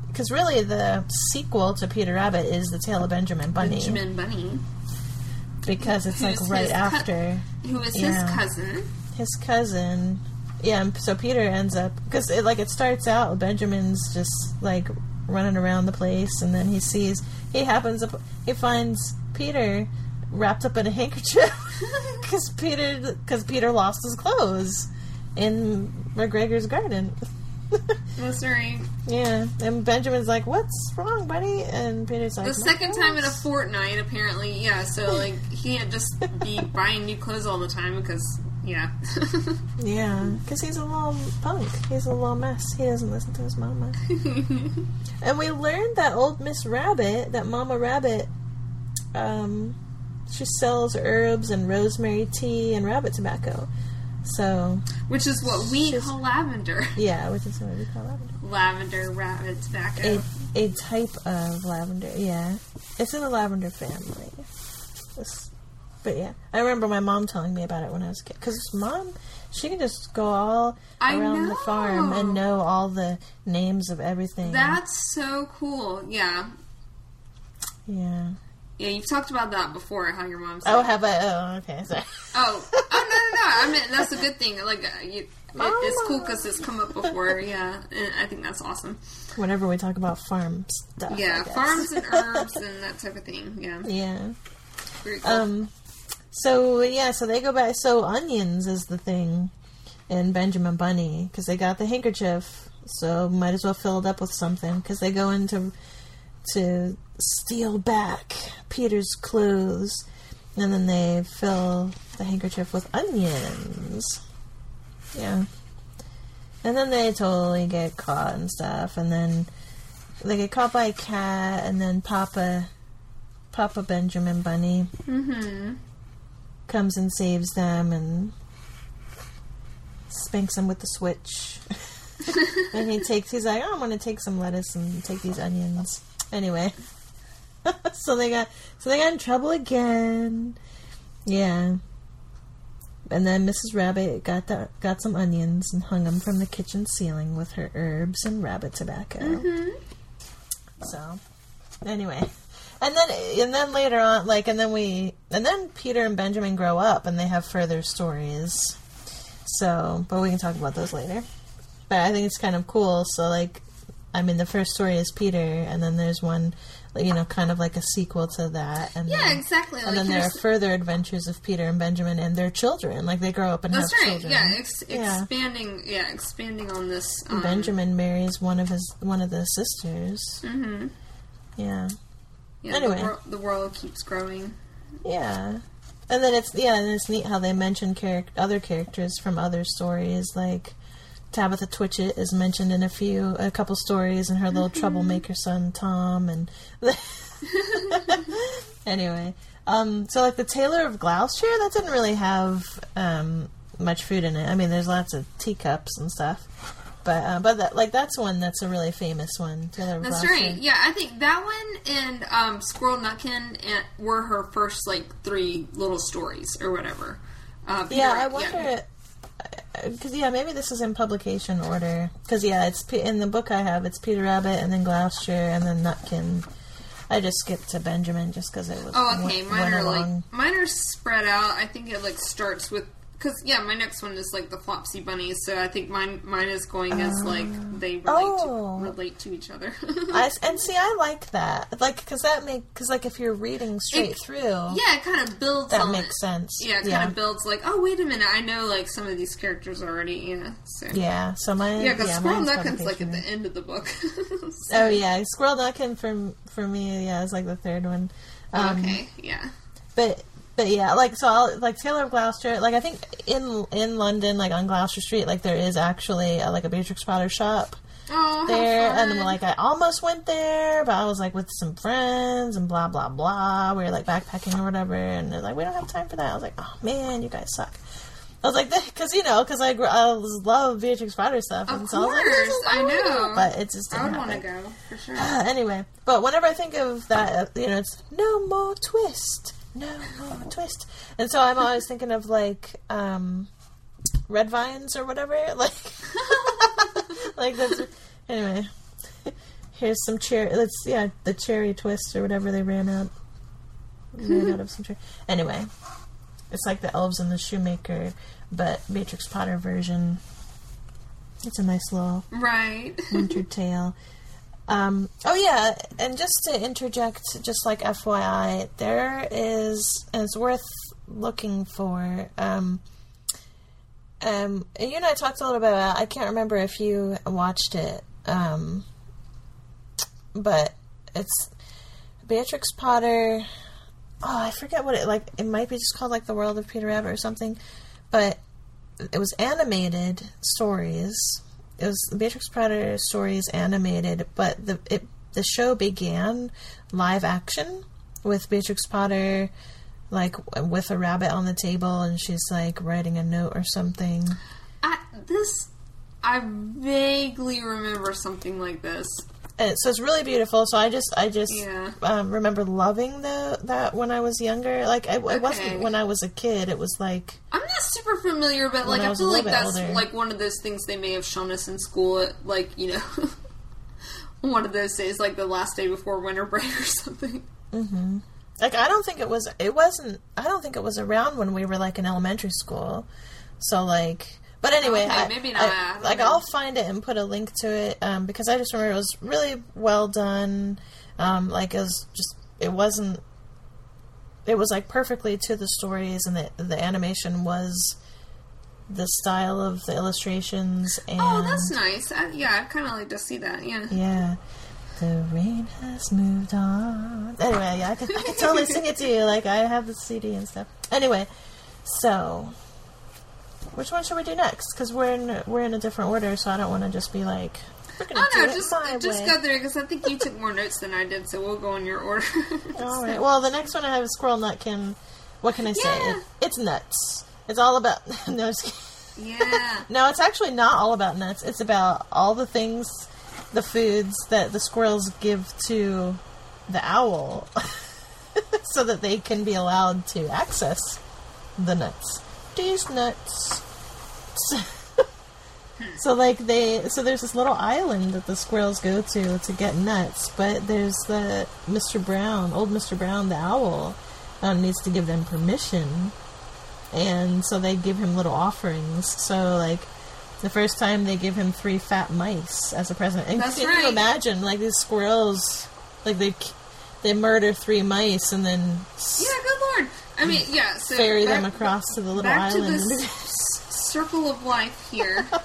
because really the sequel to peter rabbit is the tale of benjamin bunny Benjamin Bunny, because it's like right after who is Yeah. his cousin. his cousin yeah so peter ends up because it like it starts out benjamin's just like running around the place and then he sees he happens up he finds peter wrapped up in a handkerchief (laughs) because peter because peter lost his clothes in mcgregor's garden (laughs) right. yeah and benjamin's like what's wrong buddy and peter's like The second time in a fortnight, apparently. Yeah, so like he can't just be (laughs) buying new clothes all the time because yeah. Yeah, because he's a little punk. He's a little mess. He doesn't listen to his mama. and we learned that old Miss Rabbit, that Mama Rabbit, um, she sells herbs and rosemary tea and rabbit tobacco. So, Which is what we call lavender. yeah, which is what we call lavender. Lavender rabbit tobacco. A, a type of lavender, yeah. It's in the lavender family. It's- but yeah, I remember my mom telling me about it when I was a kid. Because mom, she can just go all I around the farm and know. know all the names of everything. That's so cool. Yeah. yeah. Yeah, you've talked about that before, how your mom said. Oh, have I? Oh, okay. Sorry. Oh, oh no, no, no. I mean, that's a good thing. Like, uh, you, it, it's cool because it's come up before. Yeah, and I think that's awesome. Whenever we talk about farm stuff. Yeah, farms and (laughs) herbs and that type of thing. Yeah, Yeah. cool. Um. So yeah, so they go back. So onions is the thing in Benjamin Bunny because they got the handkerchief. So might as well fill it up with something because they go into to steal back Peter's clothes, and then they fill the handkerchief with onions. Yeah. And then they totally get caught and stuff, and then they get caught by a cat, and then Papa, Papa Benjamin Bunny Mm-hmm. comes and saves them and spanks them with the switch. (laughs) (laughs) and he takes, he's like, oh, I'm gonna take some lettuce and take these onions. Anyway, (laughs) so they got, so they got in trouble again. Yeah. And then Mrs. Rabbit got the, got some onions and hung them from the kitchen ceiling with her herbs and rabbit tobacco. Mm-hmm. So, anyway, and then and then later on, like, and then we and then Peter and Benjamin grow up and they have further stories. So, but we can talk about those later. But I think it's kind of cool. So, like, I mean, the first story is Peter, and then there's one, you know, kind of like a sequel to that, and Yeah, then, exactly. and like then there are further adventures of Peter and Benjamin and their children. Like, they grow up and That's have right. children. Yeah, ex- Yeah. expanding. Yeah, expanding on this. Um, Benjamin marries one of his one of the sisters. Mm-hmm. Yeah. Yeah, Anyway. the, wor- the world keeps growing. Yeah. And then it's yeah, and it's neat how they mention charac- other characters from other stories. Like Tabitha Twitchit is mentioned in a few, a couple stories, and her little (laughs) troublemaker son Tom. And (laughs) anyway, um, so like the Tailor of Gloucester, that didn't really have um, much food in it. I mean, there's lots of teacups and stuff, but uh, but that like that's one that's a really famous one. Tailor of That's right. Yeah, I think that one and um, Squirrel Nutkin and, were her first like three little stories or whatever. Uh, Yeah, I wonder. Because yeah, maybe this is in publication order. Because yeah, it's in the book I have. It's Peter Rabbit, and then Gloucester, and then Nutkin. I just skipped to Benjamin just because it was. Oh, okay. went- Mine went are like along. mine are spread out. I think it like starts with because yeah, my next one is like the Flopsy Bunnies. So I think mine mine is going as like they relate Oh. to relate to each other. (laughs) I, (laughs) and see, I like that. Like, because that make because like if you're reading straight It- through, yeah, it kind of builds. that on makes it. sense. Yeah, it kind of builds like, oh wait a minute, I know like some of these characters already. Yeah, so Yeah, so mine. yeah, because yeah, Squirrel Nutkin's like at the end of the book. (laughs) So- Oh yeah, Squirrel Nutkin for for me, yeah, is like the third one. Um, okay, yeah. but but yeah, like so, I'll, like Tailor of Gloucester. Like I think in in London, like on Gloucester Street, like there is actually uh like a Beatrix Potter shop Oh, there, and like I almost went there, but I was like with some friends and blah blah blah. We were like backpacking or whatever, and they're like, we don't have time for that. I was like, oh man, you guys suck. I was like, (laughs) because you know, because I, gr- I love Beatrix Potter stuff, Of and so I was like, course, I know. but it just I didn't would want to go for sure. (sighs) anyway, but whenever I think of that, uh, you know, it's no more twist, no more twist, and so I'm always thinking of like um, red vines or whatever, (laughs) like like that's anyway. Here's some cherry. Let's yeah, the cherry twist or whatever they ran out. Ran out of some cherry. Anyway, it's like the elves and the shoemaker, but Beatrix Potter version. It's a nice little Right. winter tale. Um, oh yeah, and just to interject, just like FYI, there is and it's worth looking for. Um, um, you and I talked a little bit about. I can't remember if you watched it, um, but it's Beatrix Potter. Oh, I forget what it like. It might be just called like the World of Peter Rabbit or something, but it was animated stories. It was Beatrix Potter stories animated, but the it the show began live action with Beatrix Potter like with a rabbit on the table and she's like writing a note or something. I, this, I vaguely remember something like this. And so it's really beautiful. So I just I just Yeah. um, remember loving the that when I was younger. Like I, it Okay. wasn't when I was a kid. It was like I'm super familiar, but like I I, feel like that's older. like one of those things they may have shown us in school. At, like you know, (laughs) one of those days, like the last day before winter break or something. Like I don't think it was. It wasn't. I don't think it was around when we were like in elementary school. So like, but anyway, Okay, I, maybe not. I like know. I'll find it and put a link to it um, because I just remember it was really well done. Um, like it was just. It wasn't. It was like perfectly to the stories, and the the animation was the style of the illustrations. And Oh, that's nice. I, yeah, I'd kind of like to see that. Yeah. yeah. The rain has moved on. anyway, yeah, I can, I can totally sing it to you. Like I have the CD and stuff. Anyway, so which one should we do next? Because we're in we're in a different order, so I don't want to just be like. Oh no, just just way. go there because I think you took more notes than I did, so we'll go in your order. (laughs) All right. Well, the next one I have is Squirrel Nutkin. What can I say? Yeah. It, it's nuts. It's all about (laughs) no. yeah. (laughs) No, it's actually not all about nuts. It's about all the things, the foods that the squirrels give to the owl so that they can be allowed to access the nuts. These nuts. So like they so there's this little island that the squirrels go to to get nuts, but there's the Mr. Brown, old Mr. Brown the owl, um, needs to give them permission and so they give him little offerings. So like the first time they give him three fat mice as a present. And That's can right. you imagine like these squirrels like they they murder three mice and then Yeah, good lord. I mean, yeah. So ferry back, them across to the little back to island. this (laughs) circle of life here. (laughs)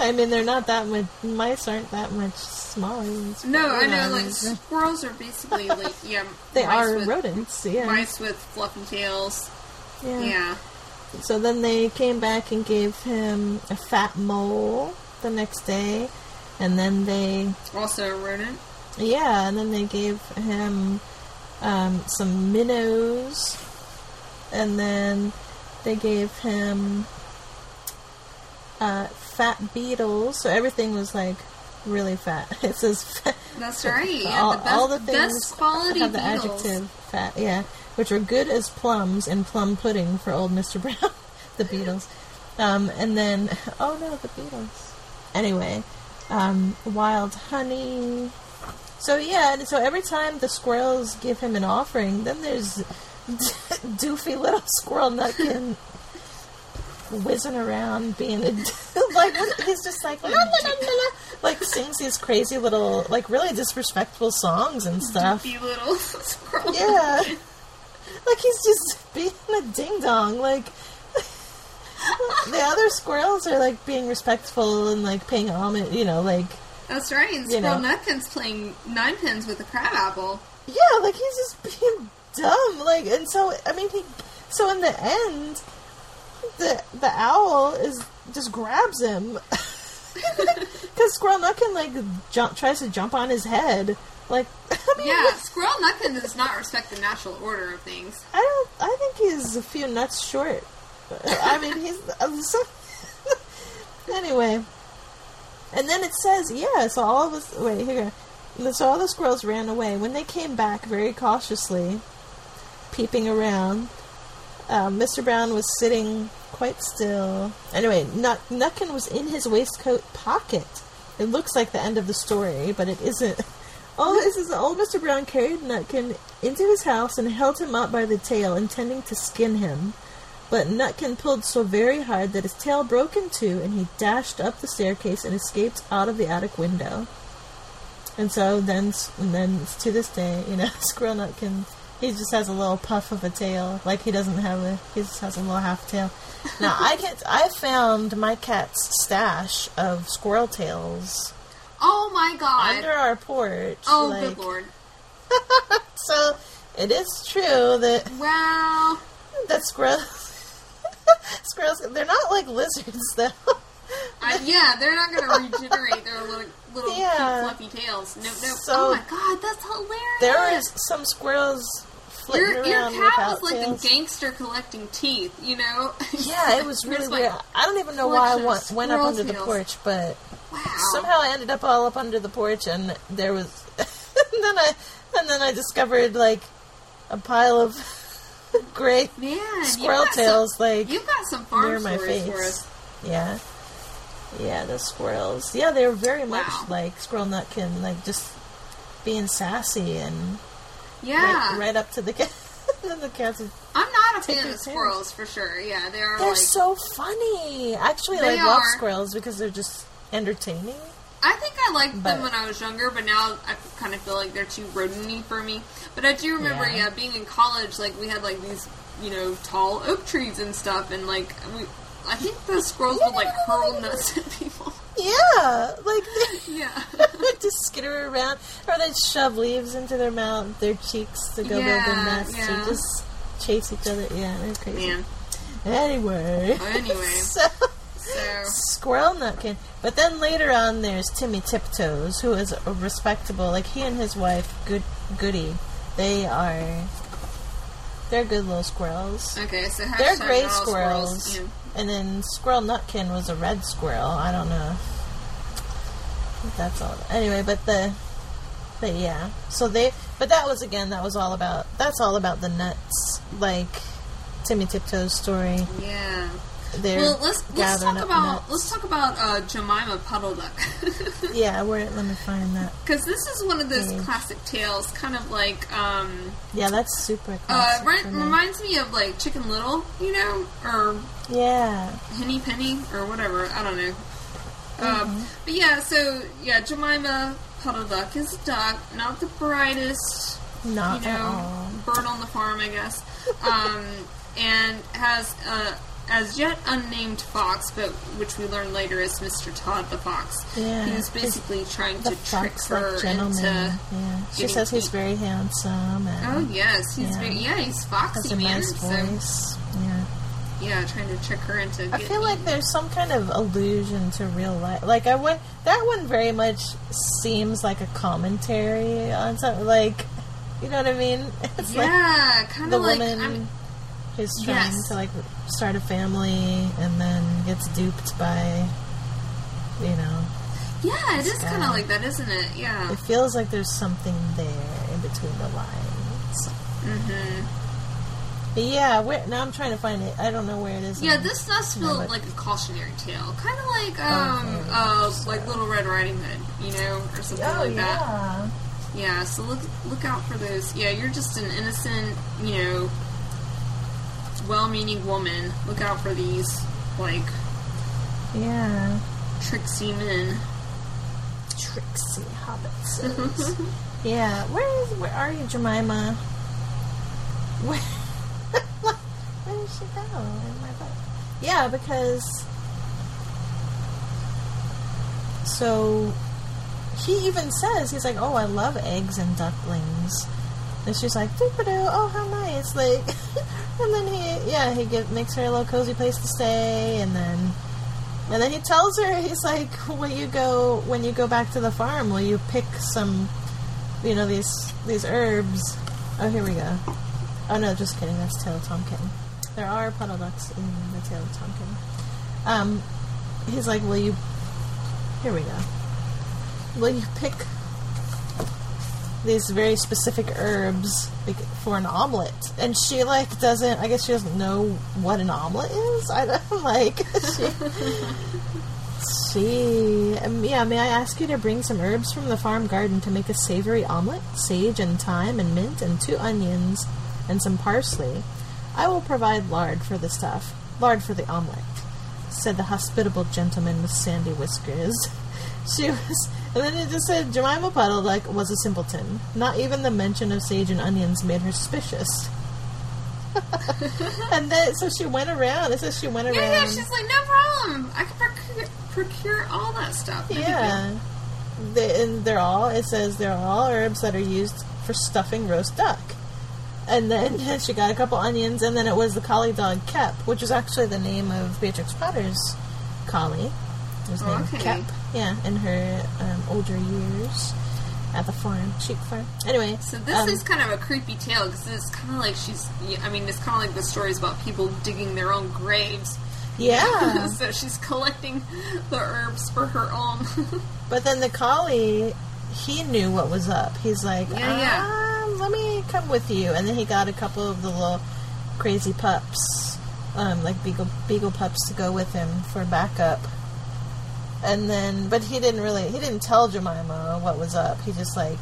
I mean, they're not that much. Mice aren't that much smaller. than No, I know. Like squirrels are basically like (laughs) yeah, they are with, rodents. Yeah. Mice with fluffy tails. yeah. Yeah. So then they came back and gave him a fat mole the next day, and then they Also a rodent. Yeah, and then they gave him um, some minnows, and then they gave him uh, fat beetles. So everything was like really fat. (laughs) It says fat. That's right. Yeah, all, the best, all the things best quality have the beetles. adjective fat. Yeah, which were good as plums and plum pudding for old Mister (laughs) Brown. the beetles, um, and then (laughs) oh no, the beetles. Anyway, um, wild honey. So yeah, and so every time the squirrels give him an offering, then there's doofy little squirrel nutkin whizzing around, being a (laughs) like what- he's just like like sings these crazy little like really disrespectful songs and stuff. Doofy little squirrel. Yeah, like he's just being a ding dong. Like (laughs) the other squirrels are like being respectful and like paying homage. You know, like That's right. And You Squirrel know. Nutkin's playing nine pins with a crab apple. Yeah, like he's just being dumb. Like, and so I mean, he. So in the end, the the owl is just grabs him (laughs) because Squirrel Nutkin like jump tries to jump on his head. Like, (laughs) I mean, Yeah, Squirrel Nutkin does not respect the natural order of things. I don't. I think he's a few nuts short. I mean, he's uh, so. (laughs) anyway, and then it says, yeah. So all of us. Wait, here. So all the squirrels ran away. When they came back, very cautiously, peeping around, um, Mr. Brown was sitting quite still. Anyway, Nut- Nutkin was in his waistcoat pocket. It looks like the end of the story, but it isn't. (laughs) All this is old Mr. Brown carried Nutkin into his house and held him up by the tail, intending to skin him. But Nutkin pulled so very hard that his tail broke in two, and he dashed up the staircase and escaped out of the attic window. And so then, and then to this day, you know, (laughs) Squirrel Nutkin, he just has a little puff of a tail, like he doesn't have a, he just has a little half tail. (laughs) Now I get, I found my cat's stash of squirrel tails Oh my god. under our porch. oh, like, good lord. (laughs) So it is true that Wow. that squirrels, (laughs) squirrels, they're not like lizards though. I, yeah, they're not going to regenerate their little, little Yeah. fluffy tails. No, no. So- oh my god, that's hilarious. There is some squirrels your, your cat was like tails. a gangster collecting teeth, you know? (laughs) Yeah, it was really There's, like, weird. I don't even know why I went, went up under the porch, but Wow. somehow I ended up all up under the porch, and there was. (laughs) and then I and then I discovered like a pile of (laughs) gray Man, squirrel got some- tails, like You've got some farm near my face. for us. Yeah. Yeah, the squirrels. Yeah, they were very much Wow. like Squirrel Nutkin, like just being sassy and Yeah. right, right up to the cat. (laughs) the cats. I'm not a fan of squirrels for sure. Yeah, they are They're like. so funny. Actually like love squirrels because they're just entertaining. I think I liked them when I was younger, but now I kind of feel like they're too rodent for me. But I do remember, Yeah. yeah. being in college, like we had like these, you know, tall oak trees and stuff, and like we, I think the squirrels would like hurl nuts at people. Yeah, like (laughs) Yeah. (laughs) just skitter around, or they shove leaves into their mouth, their cheeks to go build Yeah, their nests, yeah. or just chase each other. Yeah, they're crazy. Man. Anyway, Well, anyway, (laughs) so so Squirrel Nutkin. But then later on, there's Timmy Tiptoes, who is a respectable. Like he and his wife, Good Goody, they are. They're good little squirrels. okay, so They're gray all squirrels. Yeah. And then Squirrel Nutkin was a red squirrel. I don't know. if That's all. Anyway, but the, but yeah. So they, but that was again. That was all about. That's all about the nuts. Like Timmy Tiptoe's story. Yeah. They're Well, let's let's talk about nuts. let's talk about uh, Jemima Puddle Duck (laughs) Yeah, where? Let me find that. because this is one of those Page. classic tales, kind of like um, Yeah, that's super uh, re- for me. reminds me of like Chicken Little, you know, or yeah, Henny Penny or whatever. I don't know. Mm-hmm. Um, but yeah, so yeah, Jemima Puddle Duck is a duck, not the brightest, not you at know, all. bird on the farm, I guess, um, (laughs) and has a as yet unnamed fox, but which we learn later is Mr. Todd the fox. Yeah, he's basically trying to trick her gentleman. into. yeah, she says he's very handsome and Oh yes, he's Yeah. very yeah, he's has foxy a man. nice So voice. Yeah. Yeah, trying to trick her into. I feel like there's some kind of allusion to real life. Like I would, that one very much seems like a commentary on something. Like, you know what I mean? (laughs) It's like yeah, kind the of like woman I'm, who's trying Yes. to like start a family and then gets duped by, you know. yeah, it is kind of like that, isn't it? Yeah. It feels like there's something there in between the lines. hmm But yeah, where, now I'm trying to find it. I don't know where it is. Yeah, this does feel but- like a cautionary tale, kind of like um, Okay, uh, so- like Little Red Riding Hood, you know, or something Oh like that. yeah. Yeah, so look look out for those. Yeah, you're just an innocent, you know, well-meaning woman. Look out for these like Yeah. tricksy men. Trixie hobbits. (laughs) yeah, where is where are you, Jemima? Where, where did she go in my book? Yeah, because so he even says he's like, "Oh, I love eggs and ducklings," and she's like, "Doo-ba-doo, oh, how nice!" Like, (laughs) and then he, yeah, he get, makes her a little cozy place to stay, and then and then he tells her, he's like, "Will you go when you go back to the farm? Will you pick some, you know, these these herbs?" Oh, here we go. Oh no, just kidding. That's Tale Tom Kitten. There are puddle ducks in the Tale Tom Kitten. Um, he's like, "Will you?" Here we go. Will you pick these very specific herbs for an omelet? And she like doesn't. I guess she doesn't know what an omelet is. I don't (laughs) like. She, she, um, yeah. May I ask you to bring some herbs from the farm garden to make a savory omelet? Sage and thyme and mint and two onions and some parsley. I will provide lard for the stuff. Lard for the omelet said the hospitable gentleman with sandy whiskers. (laughs) She was, and then it just said Jemima Puddle like was a simpleton. Not even the mention of sage and onions made her suspicious. (laughs) and then so she went around. It says she went around. Yeah, yeah. She's like, no problem. I can procure, procure all that stuff. No. Yeah. They, and they're all, it says they're all herbs that are used for stuffing roast duck. And then (laughs) she got a couple onions, and then it was the collie dog Kep, which is actually the name of Beatrix Potter's collie. It was Oh, named okay. Kep, yeah, in her um, older years at the farm, sheep farm. Anyway, So this um, is kind of a creepy tale because it's kind of like she's. I mean, it's kind of like the stories about people digging their own graves. yeah. (laughs) so she's collecting the herbs for her own. (laughs) But then the collie, he knew what was up. He's like, Yeah, yeah. "Ah, let me come with you. And then he got a couple of the little crazy pups, um, like beagle beagle pups, to go with him for backup. And then, but he didn't really, he didn't tell Jemima what was up. He just like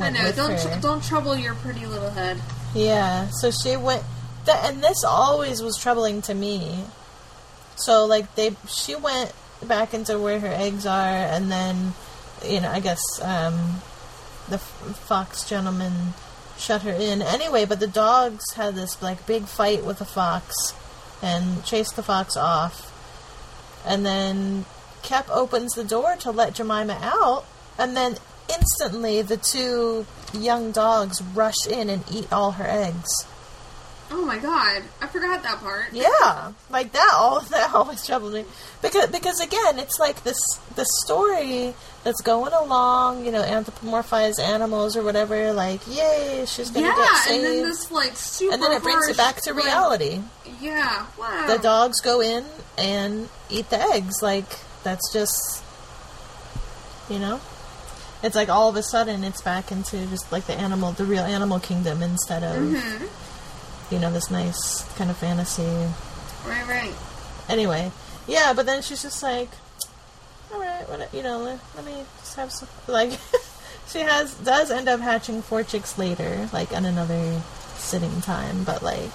I know. Don't tr- don't trouble your pretty little head. Yeah, so she went, th- and this always was troubling to me. So like they, she went back into where her eggs are, and then, you know, I guess um, the f- fox gentleman shut her in anyway. But the dogs had this like big fight with a fox, and chased the fox off, and then Kep opens the door to let Jemima out, and then instantly the two young dogs rush in and eat all her eggs. Oh my god, I forgot that part. Yeah, like that. All (laughs) that always troubled me because because again, it's like this the story that's going along. You know, anthropomorphize animals or whatever. Like, yay, she's gonna Yeah, get saved, Yeah, and then this like super and then it brings it back to like- reality. Yeah, wow. The dogs go in and eat the eggs. Like that's just, you know, it's like all of a sudden it's back into just like the animal, the real animal kingdom instead of, Mm-hmm. you know, this nice kind of fantasy. Right, right. Anyway, yeah, but then she's just like, all right, what, you know, let, let me just have some, (laughs) like, (laughs) she has, does end up hatching four chicks later, like, on another sitting time, but like,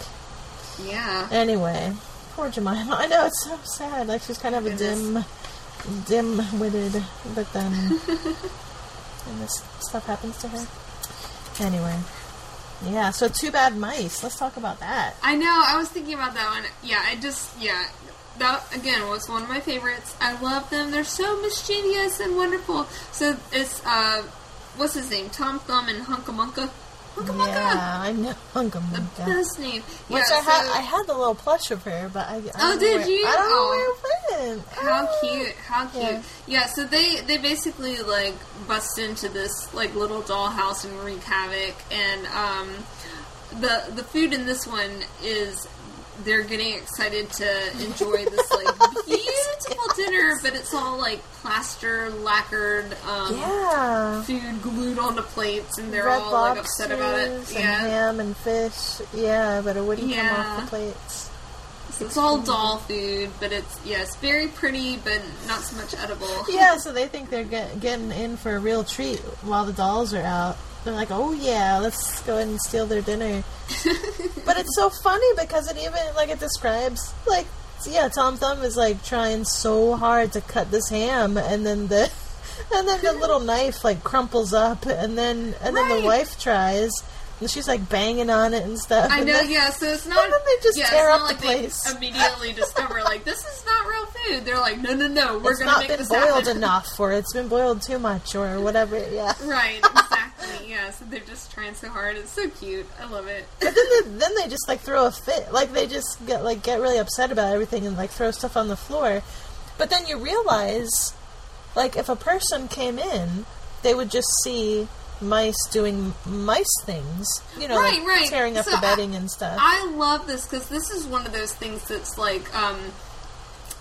Yeah. Anyway, poor Jemima. (laughs) I know it's so sad. Like she's kind of a dim, dim-witted, but then and this stuff happens to her. Anyway, yeah. So two bad mice. Let's talk about that. I know. I was thinking about that one. Yeah, I just yeah. That again was one of my favorites. I love them. They're so mischievous and wonderful. So it's uh, what's his name? Tom Thumb and Hunca Munca. Hunkamunka. Yeah, I know. The Hunca Munca. best name. Which yeah, I had. I had the little plush of her, but I. I don't Oh, know did where- you? I don't know Oh. where it went. How Ah. cute! How cute! Yeah. Yeah. so they they basically like bust into this like little dollhouse and wreak havoc, and um, the the food in this one is they're getting excited to enjoy this like (laughs) beautiful dinner, but it's all like plaster lacquered um, Yeah. food glued onto plates, and they're Red all like upset about it. and Yeah, ham and fish. Yeah, but it wouldn't come off the plates. so it's all doll food, but it's yes, very pretty, but not so much edible. Yeah, (laughs) so they think they're get, getting in for a real treat while the dolls are out. They're like, oh yeah, let's go ahead and steal their dinner. (laughs) but it's so funny because it even, like, it describes, like, yeah, Tom Thumb is, like, trying so hard to cut this ham, and then the. (laughs) And then the little (laughs) knife like crumples up, and then and then the wife tries, and she's like banging on it and stuff. I know, then- yeah. So it's not. And then they just yeah, tear up not the place. Immediately discover like this is not real food. They're like, no, no, no, we're it's gonna not make been this boiled happen. enough, or it's been boiled too much, or whatever. Yeah. Right. Yeah. So they're just trying so hard. It's so cute. I love it. But then they, then they just like throw a fit. Like they just get like get really upset about everything and like throw stuff on the floor. But then you realize, like if a person came in, they would just see mice doing mice things. You know, Right, like right. tearing up So the bedding and stuff. I love this because this is one of those things that's like, um,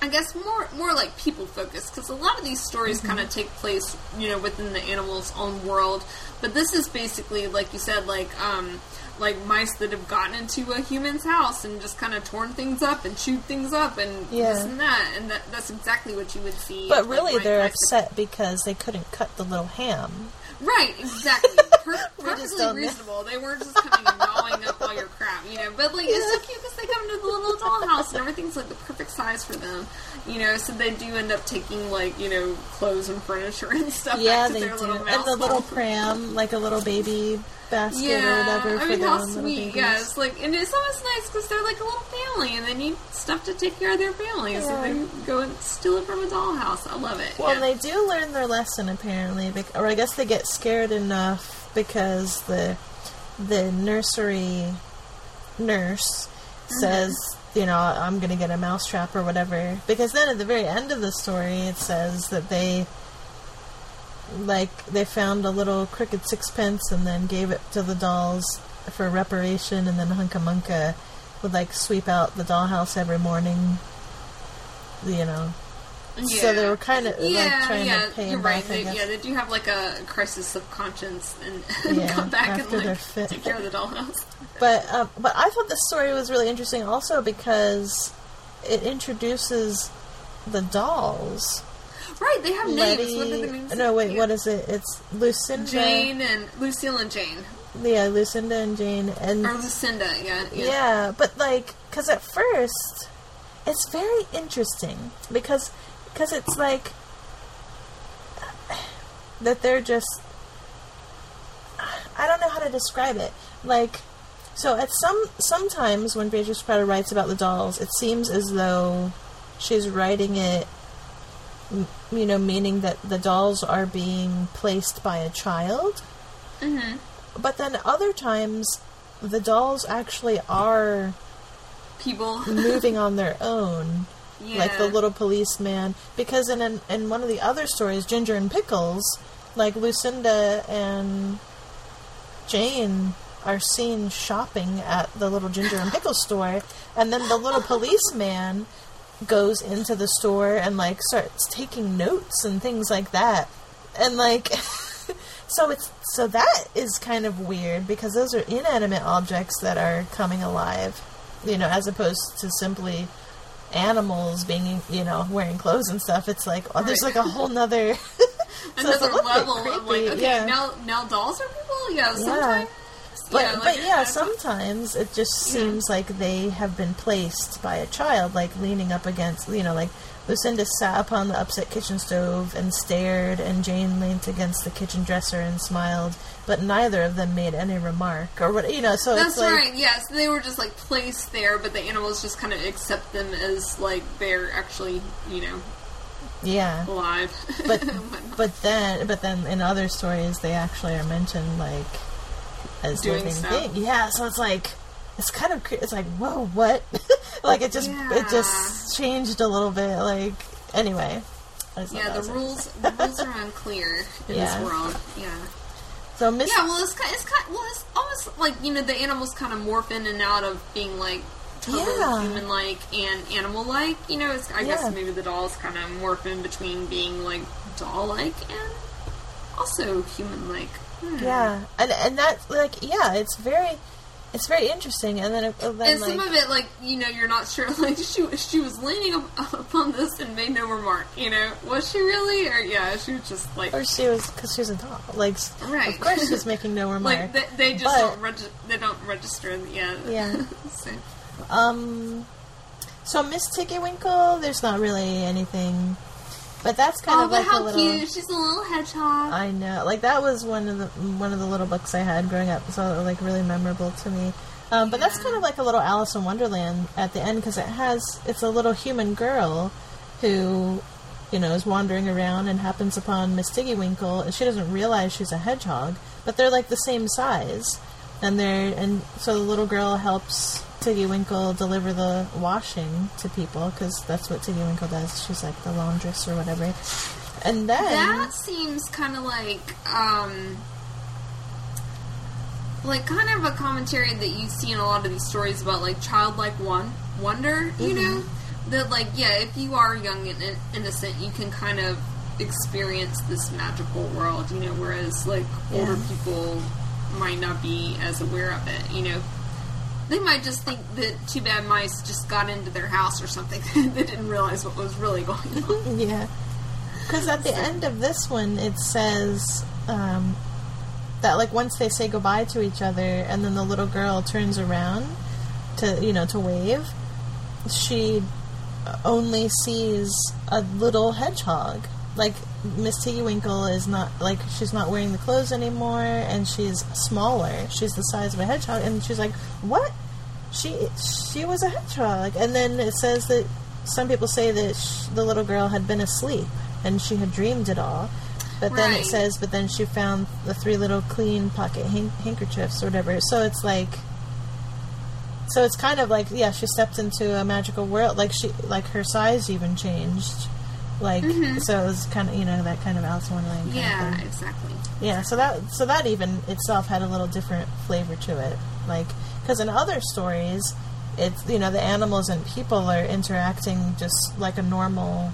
I guess more more like people focused because a lot of these stories Mm-hmm. kind of take place, you know, within the animal's own world. But this is basically, like you said, like um, like mice that have gotten into a human's house and just kind of torn things up and chewed things up and Yeah. this and that, and that, that's exactly what you would see. but really, mice- they're upset because they couldn't cut the little ham. Right, exactly. Per- (laughs) perfectly don't reasonable. They weren't just coming and gnawing up all your crap, you know. But like, it's so cute because they come to the little dollhouse and everything's like the perfect size for them, you know. So they do end up taking like you know clothes and furniture (laughs) and stuff. Yeah, back to they their do. Little And the little pram, like a little baby basket or Yeah, whatever I mean, how sweet. babies. Yeah, it's like, and it's almost nice because they're like a little family, and they need stuff to take care of their families. So they go and steal it from a dollhouse. I love it. Well, yeah. they do learn their lesson apparently, bec- or I guess they get scared enough because the the nursery nurse mm-hmm. says, you know, I'm going to get a mousetrap or whatever. Because then at the very end of the story, it says that they like they found a little crooked sixpence and then gave it to the dolls for reparation, and then Hunca Munca would like sweep out the dollhouse every morning. You know, so they were kind of yeah, like trying yeah, to pay you're right. back. They, yeah, they do have like a crisis of conscience and, (laughs) Yeah, come back and like fit. take care of the dollhouse. (laughs) But um, but I thought this story was really interesting also because it introduces the dolls. Right, they have names. What are the names? No, wait, Yeah. what is it? It's Lucinda. Jane and Lucille and Jane, Yeah, Lucinda and Jane, and or Lucinda. Yeah, yeah. yeah, but like, because at first it's very interesting because because it's like that they're just I don't know how to describe it. Like, so at some sometimes when Beatrix Potter writes about the dolls, it seems as though she's writing it you know, meaning that the dolls are being placed by a child. Mm-hmm. But then other times, the dolls actually are People. (laughs) moving on their own. Yeah. like the little policeman. Because in an, in one of the other stories, Ginger and Pickles, like Lucinda and Jane are seen shopping at the little Ginger and Pickles store, and then the little policeman goes into the store and like starts taking notes and things like that, and like. (laughs) So it's so that is kind of weird because those are inanimate objects that are coming alive, you know, as opposed to simply animals being, you know, wearing clothes and stuff. It's like oh, there's like a whole nother (laughs) so Another level of like, okay, yeah. now now dolls are people. Yeah, sometimes. But yeah, like, but yeah, sometimes it just Yeah. seems like they have been placed by a child, like leaning up against, you know, like Lucinda sat upon the upset kitchen stove and stared, and Jane leaned against the kitchen dresser and smiled, but neither of them made any remark or what, you know. So That's like, right. Yes, they were just like placed there, but the animals just kind of accept them as like they're actually, you know, yeah. alive. (laughs) But but then but then in other stories they actually are mentioned like as Doing living things. Yeah, so it's like it's kind of it's like whoa what (laughs) like it just it just changed a little bit like anyway. I just thought yeah, the rules the rules are (laughs) unclear in Yeah. this world. Yeah. So Miss Yeah, well, it's kind, it's kind, well, it's almost like you know the animals kind of morph in and out of being like totally Yeah. human-like and animal-like. You know, it's, I Yeah. guess maybe the dolls kind of morph in between being like doll-like and also human-like. Hmm. yeah, and and that like yeah, it's very it's very interesting. And then it- then And like some of it, like you know, you're not sure. (laughs) Like she she was leaning up, upon this and made no remark. You know, was she really? Or yeah, she was just like or she was because she's a doll. Like Right. of course she's making no (laughs) remark. like they, they just But- don't regi- they don't register. Yeah, Yeah. (laughs) so, Um, so Miss there's not really anything, but that's kind oh, of like how a little. cute! She's a little hedgehog. I know, like that was one of the one of the little books I had growing up, so like really memorable to me. Um, but that's kind of like a little Alice in Wonderland at the end because it has it's a little human girl who, you know, is wandering around and happens upon Miss Tiggy Winkle, and she doesn't realize she's a hedgehog, but they're like the same size, and they're and so the little girl helps Tiggy Winkle deliver the washing to people because that's what Tiggy Winkle does. She's like the laundress or whatever, and then that seems kind of like um like kind of a commentary that you see in a lot of these stories about like childlike one wonder you Mm-hmm. know that like yeah if you are young and in- innocent you can kind of experience this magical world you know whereas like older Yeah. people might not be as aware of it you know they might just think that two bad mice just got into their house or something (laughs) they didn't realize what was really going on Yeah. Because at the end of this one, it says um, that, like, once they say goodbye to each other and then the little girl turns around to, you know, to wave, she only sees a little hedgehog. Like, Miss Tiggy Winkle is not, like, she's not wearing the clothes anymore and she's smaller. She's the size of a hedgehog. And she's like, what? She, she was a hedgehog. And then it says that some people say that sh- the little girl had been asleep and she had dreamed it all. But then it says, but then she found the three little clean pocket han- handkerchiefs or whatever. So it's like, so it's kind of like, yeah, she stepped into a magical world. Like she, like her size even changed. Like mm-hmm. so, it was kind of you know that kind of Alice in Wonderland. Kind yeah of thing. exactly Yeah, so that so that even itself had a little different flavor to it. Like because in other stories, it's you know the animals and people are interacting just like a normal,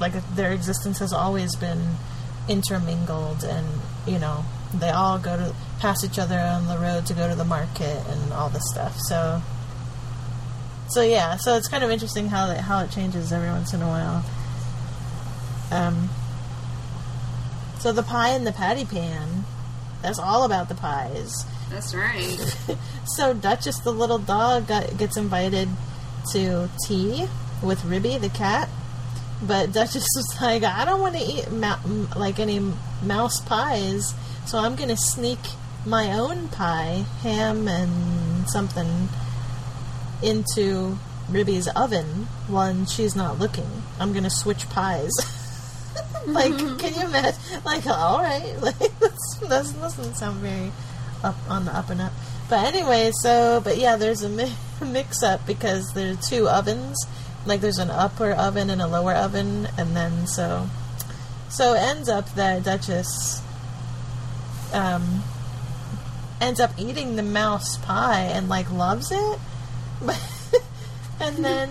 like their existence has always been intermingled, and you know they all go to pass each other on the road to go to the market and all this stuff. So. So yeah, so it's kind of interesting how that how it changes every once in a while. Um, so the pie in the patty pan, that's all about the pies. that's right (laughs) So Duchess, the little dog, got, gets invited to tea with Ribby, the cat. But Duchess (laughs) was like, I don't want to eat ma- m- like any mouse pies, so I'm going to sneak my own pie, ham and something, into Ribby's oven when she's not looking. I'm going to switch pies. (laughs) (laughs) like, can you imagine? Like, all right, (laughs) like this doesn't sound very up on the up and up. But anyway, so but yeah, there's a mi- (laughs) mix up because there are two ovens. Like, there's an upper oven and a lower oven, and then so so it ends up that Duchess um ends up eating the mouse pie and like loves it, and then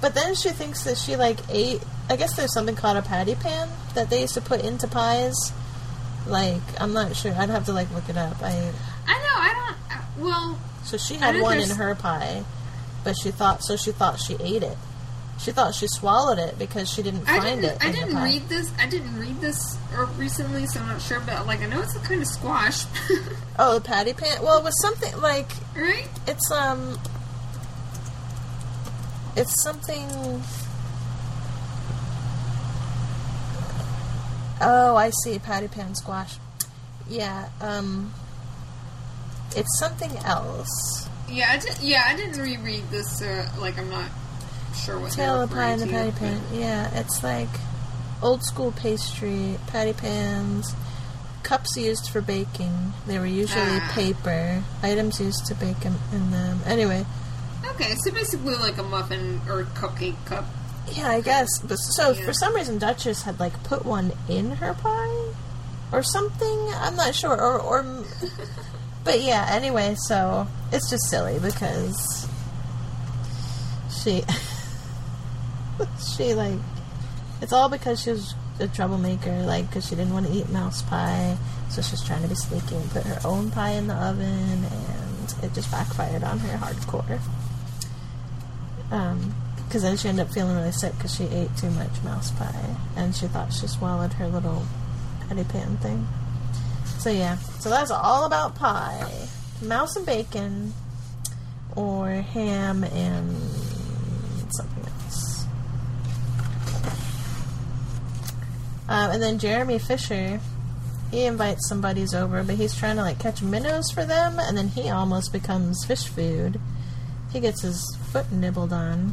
but then she thinks that she like ate. I guess there's something called a patty pan that they used to put into pies. Like I'm not sure. I'd have to like look it up. I I know. I don't. uh, Well, so she had one in her pie, but she thought so. She thought she ate it. She thought she swallowed it because she didn't I find didn't. it. I didn't read this. I didn't read this recently, so I'm not sure. But like, I know it's a kind of squash, (laughs) Oh, the patty pan. Well, it was something like right? it's um, it's something. Oh, I see. Patty pan squash. Yeah. Um, it's something else. Yeah. I did, yeah. I didn't reread this. Uh, like, I'm not sure what. Tale of pie and the patty pan. Yeah, it's like old school pastry, patty pans, cups used for baking. They were usually Ah. paper. Items used to bake in, in them. Anyway, Okay, so basically like a muffin or cupcake cup. Yeah, I guess. But so for some reason, Duchess had like put one in her pie or something. I'm not sure. Or or. (laughs) But yeah, anyway, so it's just silly because she (laughs) she like it's all because she was a troublemaker, like because she didn't want to eat mouse pie, so she's trying to be sneaky and put her own pie in the oven, and it just backfired on her hardcore. Um, because then she ended up feeling really sick because she ate too much mouse pie, and she thought she swallowed her little patty pan thing. So yeah, so that's all about pie, mouse and bacon, or ham and something else. Um, and then Jeremy Fisher, he invites some buddies over, but he's trying to like catch minnows for them, and then he almost becomes fish food. He gets his foot nibbled on.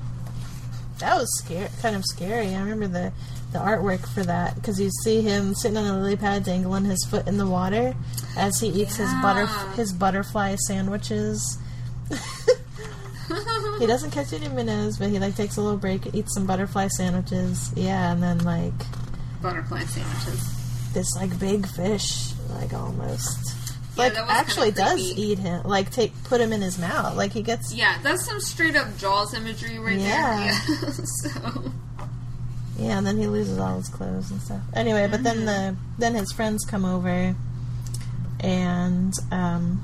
That was scary, kind of scary. I remember the the artwork for that because you see him sitting on a lily pad, dangling his foot in the water as he eats his butter his butterfly sandwiches. (laughs) he doesn't catch any minnows, but he like takes a little break, eats some butterfly sandwiches. Yeah, and then like Butterfly sandwiches. this like big fish, like almost Yeah, like that was kinda actually does eat him. Like take put him in his mouth. Like he gets Yeah, that's some straight up Jaws imagery right Yeah. there. Yeah. (laughs) so Yeah, and then he loses all his clothes and stuff. Anyway, but then the then his friends come over, and um,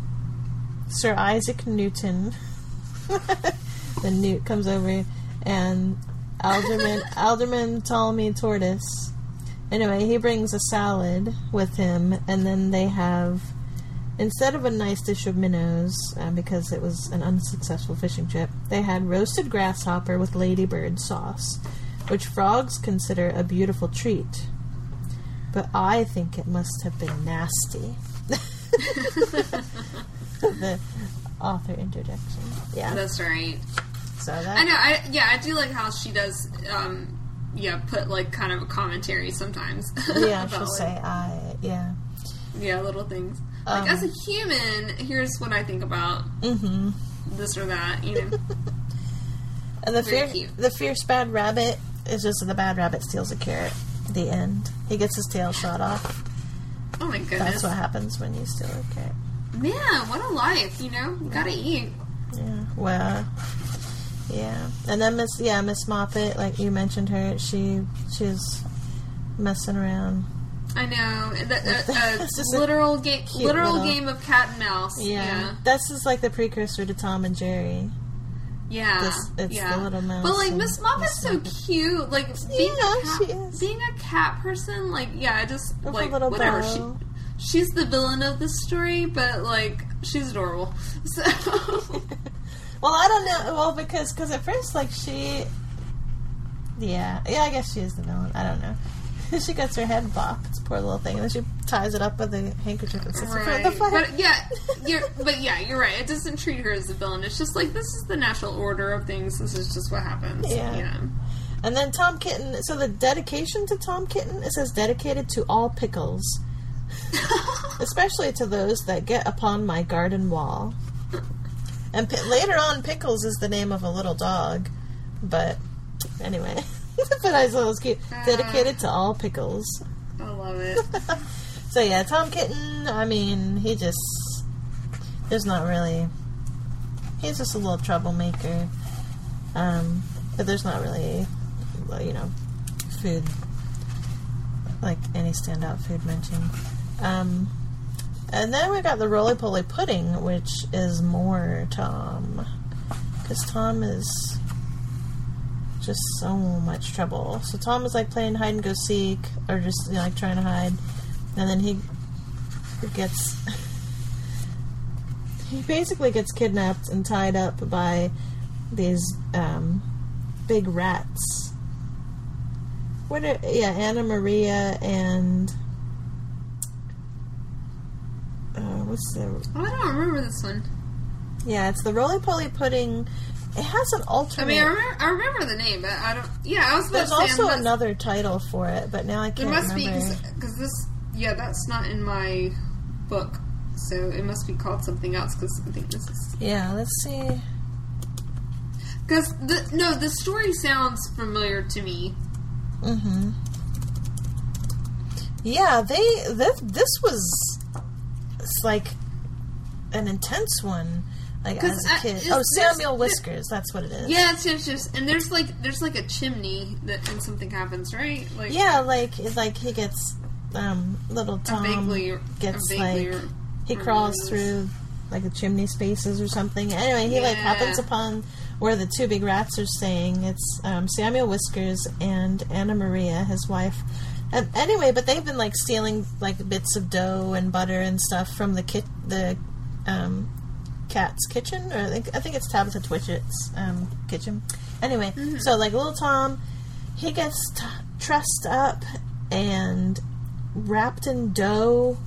Sir Isaac Newton, (laughs) the Newt comes over, and Alderman (laughs) Alderman Ptolemy Tortoise. Anyway, he brings a salad with him, and then they have instead of a nice dish of minnows, uh, because it was an unsuccessful fishing trip, they had roasted grasshopper with ladybird sauce, which frogs consider a beautiful treat. But I think it must have been nasty. (laughs) the author interjection. Yeah. that's right. So that. I know. I yeah, I do like how she does. Um, yeah, put like kind of a commentary sometimes. Yeah, (laughs) she'll like, say I. Yeah. yeah, little things. Like Um, as a human, here's what I think about Mm-hmm. this or that. You know, (laughs) And the Very fear, cute. the fierce bad rabbit is just the bad rabbit steals a carrot. The end. He gets his tail shot off. oh my goodness! That's what happens when you steal a carrot. man, what a life! You know, you gotta eat. Yeah. Well. Yeah. And then Miss yeah Miss Moppet, like you mentioned her, she she's messing around. I know. And that- With uh, the- uh, a, (laughs) a it's just a literal game, literal little- game of cat and mouse. Yeah. Yeah, This is like the precursor to Tom and Jerry. yeah. This- it's yeah. the little mouse But like Miss Miss so Moppet. cute. Like being Yeah, a cat, she is. being a cat person. Like yeah, I just With a like little whatever. She, she's the villain of the story, but like she's adorable. (laughs) So (laughs) Well, I don't know. Well, because cause at first, like, she. Yeah. Yeah, I guess she is the villain. I don't know. She gets her head bopped, poor little thing, and then she ties it up with a handkerchief and sets it right. the fire. But yeah, (laughs) you're but yeah, you're right. It doesn't treat her as a villain. It's just like this is the natural order of things. This is just what happens. Yeah. And then Tom Kitten. So the dedication to Tom Kitten it says dedicated to all pickles, (laughs) especially to those that get upon my garden wall. And pi- later on, Pickles is the name of a little dog, but anyway. (laughs) but I was cute. Dedicated to all pickles. I love it. (laughs) So yeah, Tom Kitten. I mean, he just there's not really. He's just a little troublemaker. Um, but there's not really, you know, food like any standout food mentioned. Um, and then we got the roly poly pudding, which is more Tom, because Tom is just so much trouble. So Tom is like playing hide and go seek, or just you know, like trying to hide, and then he gets (laughs) he basically gets kidnapped and tied up by these um, big rats. What? Are, yeah, Anna Maria and uh, what's the? Oh, I don't remember this one. Yeah, it's the roly poly pudding. It has an alternate. I mean, I remember, I remember the name, but I don't. Yeah, I was about There's also unless- another title for it, but now I can't It must be because this. Yeah, that's not in my book, so it must be called something else. Because I think this is Yeah, let's see. because the no, the story sounds familiar to me. Mm-hmm. Yeah, they this this was it's like an intense one. Like as a I- kid. is Oh, Samuel Whiskers. That's what it is. Yeah, it's just, just and there's like there's like a chimney that and something happens, right? Like Yeah, like it's like he gets um little Tom vaguely, gets like he crawls through like the chimney spaces or something. Anyway, he like happens upon where the two big rats are staying. It's um, Samuel Whiskers and Anna Maria, his wife. Um, anyway, but they've been like stealing like bits of dough and butter and stuff from the kit the um, cat's kitchen, or I think, I think it's Tabitha Twitchit's um, kitchen. Anyway, so like little Tom, he gets t- trussed up and wrapped in dough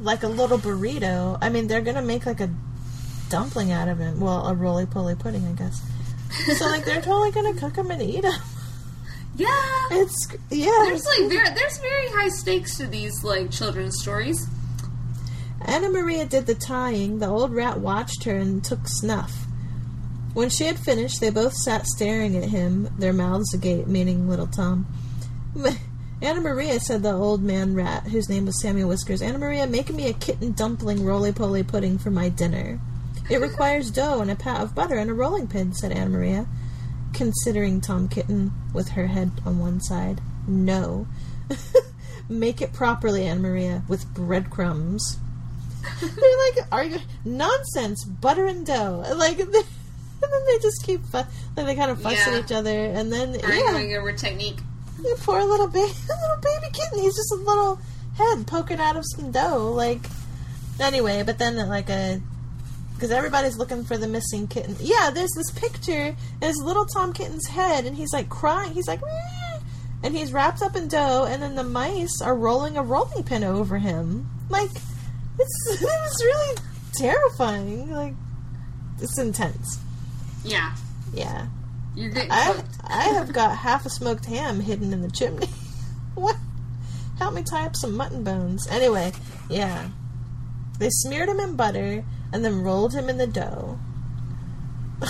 like a little burrito. I mean, they're gonna make like a dumpling out of him. Well, a roly poly pudding, I guess. So like they're totally gonna cook him and eat him. Yeah, It's yeah. there's like very there's very high stakes to these like children's stories. Anna Maria did the tying. The old rat watched her and took snuff. When she had finished, they both sat staring at him, their mouths agape, meaning little Tom. (laughs) Anna Maria, said the old man rat, whose name was Samuel Whiskers, Anna Maria, make me a kitten dumpling roly poly pudding for my dinner. It requires dough and a pat of butter and a rolling pin, said Anna Maria, considering Tom Kitten with her head on one side. No. (laughs) Make it properly, Anna Maria, with breadcrumbs. They're like, are you nonsense? Butter and dough, like, (laughs) and then they just keep, fu- like they kind of fuss Yeah. at each other, and then yeah, Arguing over technique. the poor little baby, (laughs) little baby kitten. He's just a little head poking out of some dough. Like, anyway, but then like a, because everybody's looking for the missing kitten. Yeah, there's this picture. There's little Tom Kitten's head, and he's like crying. He's like, "Meow," and he's wrapped up in dough, and then the mice are rolling a rolling pin over him. Like, it's (laughs) it was really terrifying. Like, it's intense. Yeah, Yeah. you're getting I. I have got half a smoked ham hidden in the chimney. (laughs) what? Help me tie up some mutton bones. Anyway, yeah. They smeared him in butter and then rolled him in the dough. (laughs)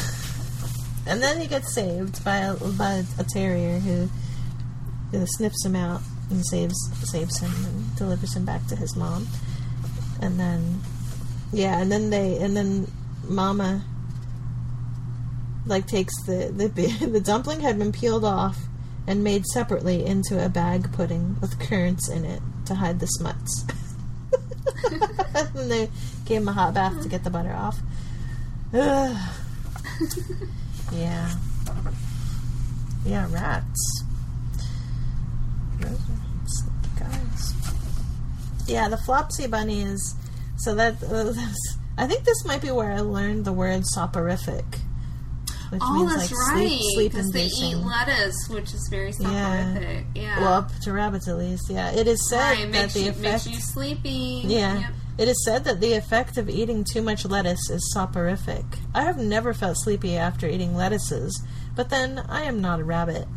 and then he gets saved by a, by a terrier who, who sniffs him out and saves saves him and delivers him back to his mom. And then, yeah, and then they and then Mama like takes the the (laughs) the dumpling had been peeled off and made separately into a bag pudding with currants in it to hide the smuts. (laughs) and they gave him a hot bath to get the butter off. Ugh. (laughs) yeah. Yeah, rats. Those are sleepy guys. Yeah, the Flopsy Bunny is. So that. Uh, I think this might be where I learned the word soporific. Which Oh, means that's like right. sleep, sleep Because they eat lettuce, which is very soporific. Yeah. Well, up to rabbits at least. Yeah, it is said right, that makes the you, effect. makes you sleepy. Yeah. Yep. It is said that the effect of eating too much lettuce is soporific. I have never felt sleepy after eating lettuces, but then I am not a rabbit. (laughs)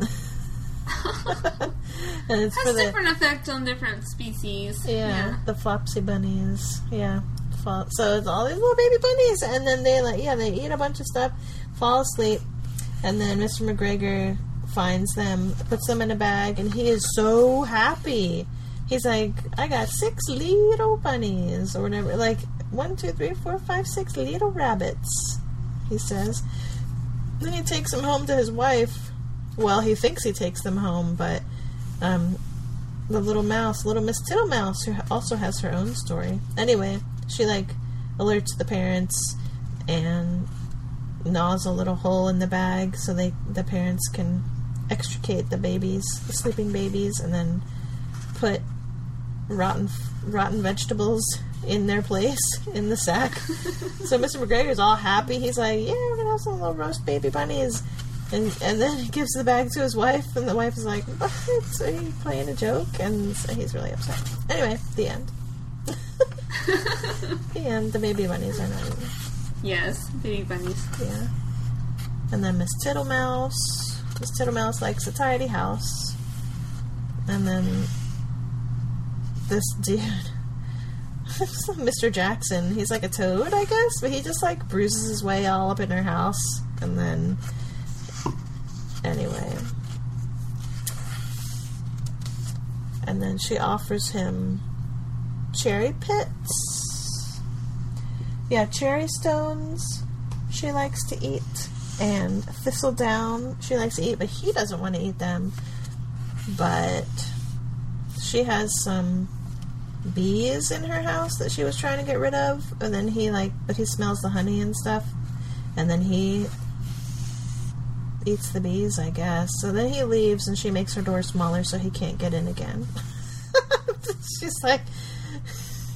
(laughs) it's Has for the different effect on different species. yeah, the flopsy bunnies. Yeah. Fall, so it's all these little baby bunnies, and then they like yeah they eat a bunch of stuff, fall asleep, and then Mr. McGregor finds them, puts them in a bag, and he is so happy. He's like, I got six little bunnies or whatever, like one, two, three, four, five, six little rabbits. He says. Then he takes them home to his wife. Well, he thinks he takes them home, but um, the little mouse, little Miss Tittlemouse, who also has her own story. Anyway, she like alerts the parents and gnaws a little hole in the bag so they the parents can extricate the babies, the sleeping babies, and then put rotten rotten vegetables in their place in the sack. (laughs) so Mr. McGregor's all happy. He's like, "Yeah, we're gonna have some little roast baby bunnies." And, and then he gives the bag to his wife, and the wife is like, "What? Are you playing a joke?" And so he's really upset. Anyway, the end. (laughs) the end. The baby bunnies are not even. Yes, baby bunnies. Yeah. And then Miss Tittlemouse. Miss Tittlemouse likes a tidy house. And then this dude, (laughs) Mr. Jackson, he's like a toad, I guess, but he just like bruises his way all up in her house. And then, anyway. And then she offers him cherry pits. Yeah, cherry stones she likes to eat, and thistledown she likes to eat, but he doesn't want to eat them. But she has some bees in her house that she was trying to get rid of, and then he like, but he smells the honey and stuff, and then he eats the bees, I guess. So then he leaves, and she makes her door smaller so he can't get in again. (laughs) she's like,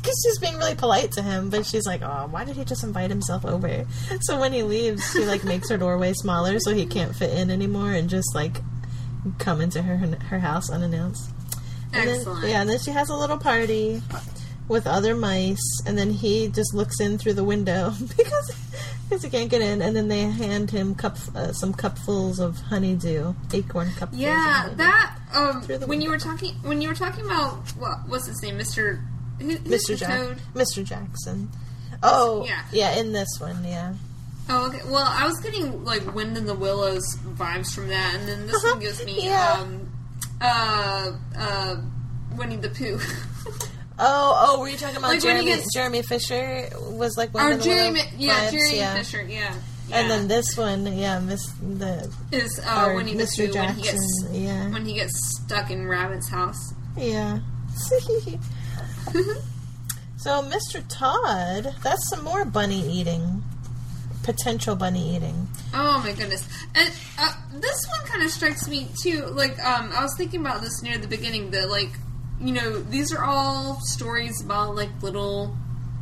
because she's being really polite to him, but she's like, oh, why did he just invite himself over? (laughs) So when he leaves, she like makes her doorway smaller so he can't fit in anymore, and just like come into her her house unannounced. And then- Excellent. yeah, and then she has a little party with other mice, and then he just looks in through the window (laughs) because because he can't get in, and then they hand him cup uh, some cupfuls of honeydew, acorn cupfuls. Yeah, that um when you were talking when you were talking about what what's his name, Mister who, Mr. Jack, Toad? Mr. Jackson. Oh, Yeah. yeah, in this one, yeah. Oh, okay. Well, I was getting like Wind in the Willows vibes from that, and then this one gives me Yeah. um uh uh Winnie the Pooh. (laughs) Oh, oh, were you talking about Like when he Jeremy? gets- Jeremy Fisher was like one of the Jeremy, yeah, Jeremy yeah. Fisher, yeah. And then this one, yeah, Miss the is uh, Winnie the Mr. Pooh when he gets yeah. when he gets stuck in Rabbit's house. yeah. (laughs) so Mr. Todd, that's some more bunny eating, potential bunny eating. Oh my goodness! And uh, this one kind of strikes me too. Like, um, I was thinking about this near the beginning. That like, you know, these are all stories about like little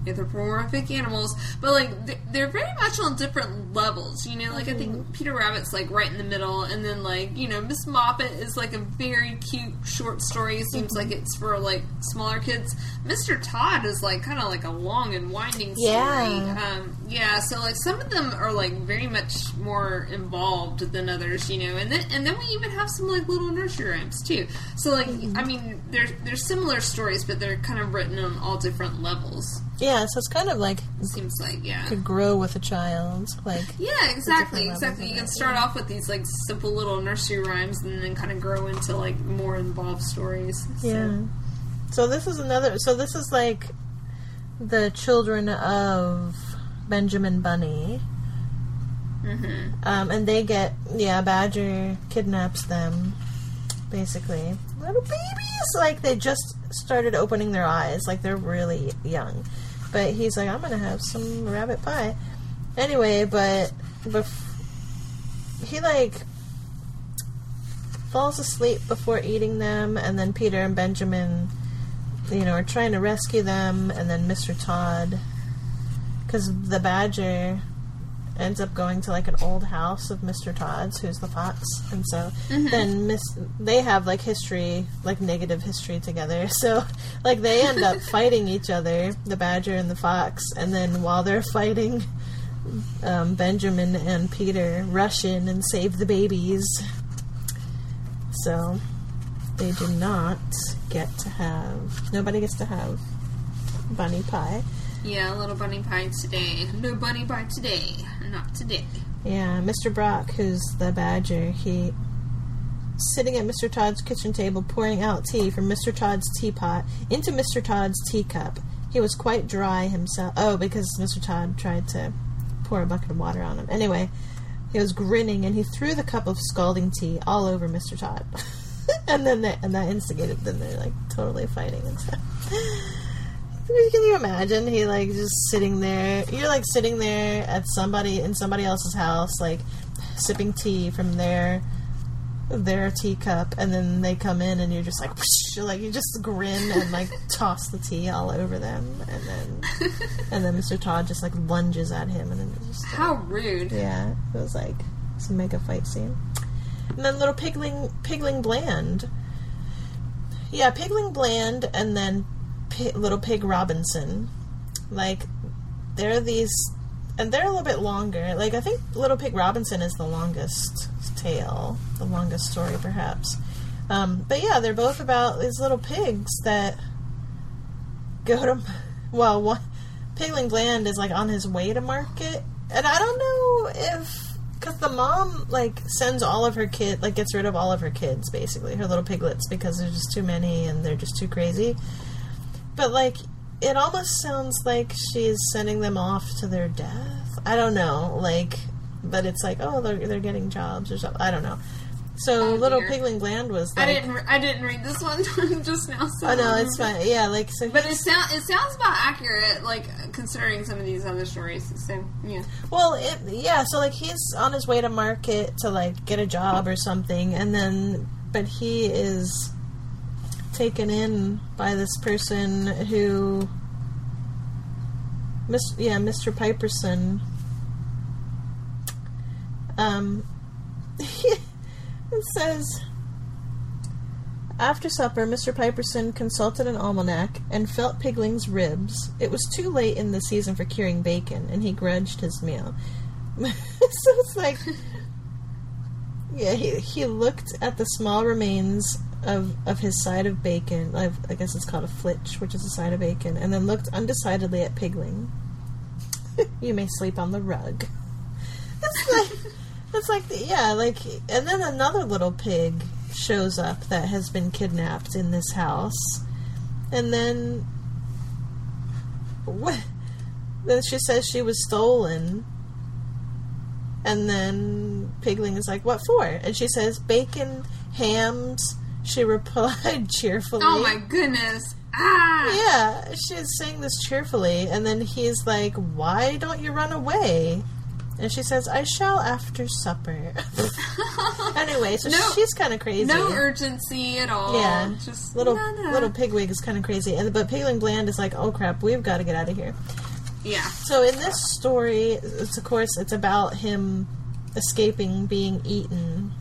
anthropomorphic animals, but like they're very much on different levels. You know, like I think Peter Rabbit's like right in the middle, and then like you know Miss Moppet is like a very cute short story. Seems like it's for like smaller kids. Mister Todd is like kind of like a long and winding story. Yeah. Um, yeah, so like some of them are like very much more involved than others, you know, and then and then we even have some like little nursery rhymes too. So like mm-hmm. I mean, there's there's similar stories, but they're kind of written on all different levels. Yeah, so it's kind of like Seems like yeah. could grow with a child, like Yeah, exactly, exactly. You can start yeah. off with these like simple little nursery rhymes, and then kind of grow into like more involved stories. So- yeah. So this is another. So this is like the children of Benjamin Bunny. Mhm. Um, and they get yeah, Badger kidnaps them, basically little babies. Like they just started opening their eyes, like they're really young. But he's like, I'm gonna have some rabbit pie. Anyway, but bef- he like falls asleep before eating them, and then Peter and Benjamin, you know, are trying to rescue them, and then Mr. Todd, because the badger ends up going to like an old house of Mr. Todd's, who's the fox, and so then Miss they have like history, like negative history together. (laughs) So like they end up (laughs) fighting each other, the badger and the fox, and then while they're fighting, um, Benjamin and Peter rush in and save the babies. So they do not get to have. Nobody gets to have bunny pie. Yeah, little bunny pie today. No bunny pie today. Not today. Yeah, Mr. Brock, who's the badger, he sitting at Mr. Todd's kitchen table pouring out tea from Mr. Todd's teapot into Mr. Todd's teacup. He was quite dry himself. Oh, because Mr. Todd tried to pour a bucket of water on him. Anyway, he was grinning and he threw the cup of scalding tea all over Mr. Todd. (laughs) and then they, and that instigated them. They're like totally fighting and stuff. Can you imagine? He like just sitting there. You're like sitting there at somebody in somebody else's house, like sipping tea from their their teacup, and then they come in, and you're just like, whoosh, like you just grin and like (laughs) toss the tea all over them, and then (laughs) and then Mr. Todd just like lunges at him, and then just How rude. yeah, it was like some mega fight scene. And then little pigling, pigling bland. Yeah, pigling bland, and then Little pig Robinson. Like they're these, and they're a little bit longer. Like I think little pig Robinson is the longest tale, the longest story perhaps. Um, but yeah, they're both about these little pigs that go to. (laughs) Well, one, Pigling Bland is like on his way to market, and I don't know if because the mom like sends all of her kid like gets rid of all of her kids basically her little piglets because there's just too many and they're just too crazy. But like it almost sounds like she's sending them off to their death. I don't know, like, but it's like oh they're they're getting jobs or something. I don't know. So Oh, little dear. Pigling Bland was like, I didn't. Re- I didn't read this (laughs) one just now. So oh no, it's fine. Yeah, like so. But it sounds it sounds about accurate, like considering some of these other stories. So yeah. Well, it, yeah. So like he's on his way to market to like get a job or something, and then but he is taken in by this person who, Miss yeah, Mr. Piperson. Um, (laughs) it says. After supper, Mr. Piperson consulted an almanac and felt Pigling's ribs. It was too late in the season for curing bacon, and he grudged his meal. (laughs) so it's like, (laughs) yeah, he he looked at the small remains of of his side of bacon. I, I guess it's called a flitch, which is a side of bacon, and then looked undecidedly at Pigling. (laughs) you may sleep on the rug. That's like, (laughs) it's like, the, yeah, like, and then another little pig shows up that has been kidnapped in this house, and then (laughs) what? Then she says she was stolen, and then Pigling is like, "What for?" And she says, "Bacon, hams." She replied (laughs) cheerfully. Oh my goodness. Ah. Yeah, she's saying this cheerfully, and then he's like, "Why don't you run away?" And she says, "I shall after supper." (laughs) anyway, so No- she's kind of crazy. No urgency at all. Yeah, Just little little pigwig is kind of crazy, and but Pigling Bland is like, "Oh crap, we've got to get out of here." Yeah. So in this story, it's of course it's about him escaping being eaten,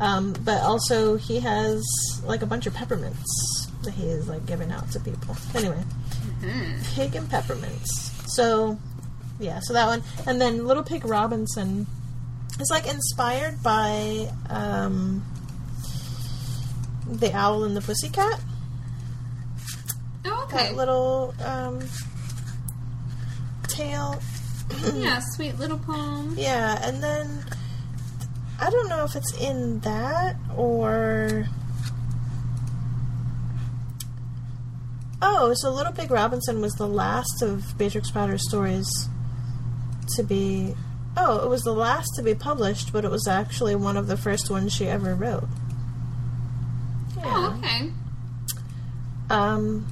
um, but also he has like a bunch of peppermints that he is like giving out to people. Anyway, pig and peppermints. So yeah, so that one, and then Little Pig Robinson is like inspired by um, the Owl and the Pussycat. Oh, okay. That little um, tale. yeah, (clears throat) sweet little poem. Yeah, and then I don't know if it's in that or. Oh, so Little Pig Robinson was the last of Beatrix Potter's stories to be. Oh, it was the last to be published, but it was actually one of the first ones she ever wrote. Oh, okay. um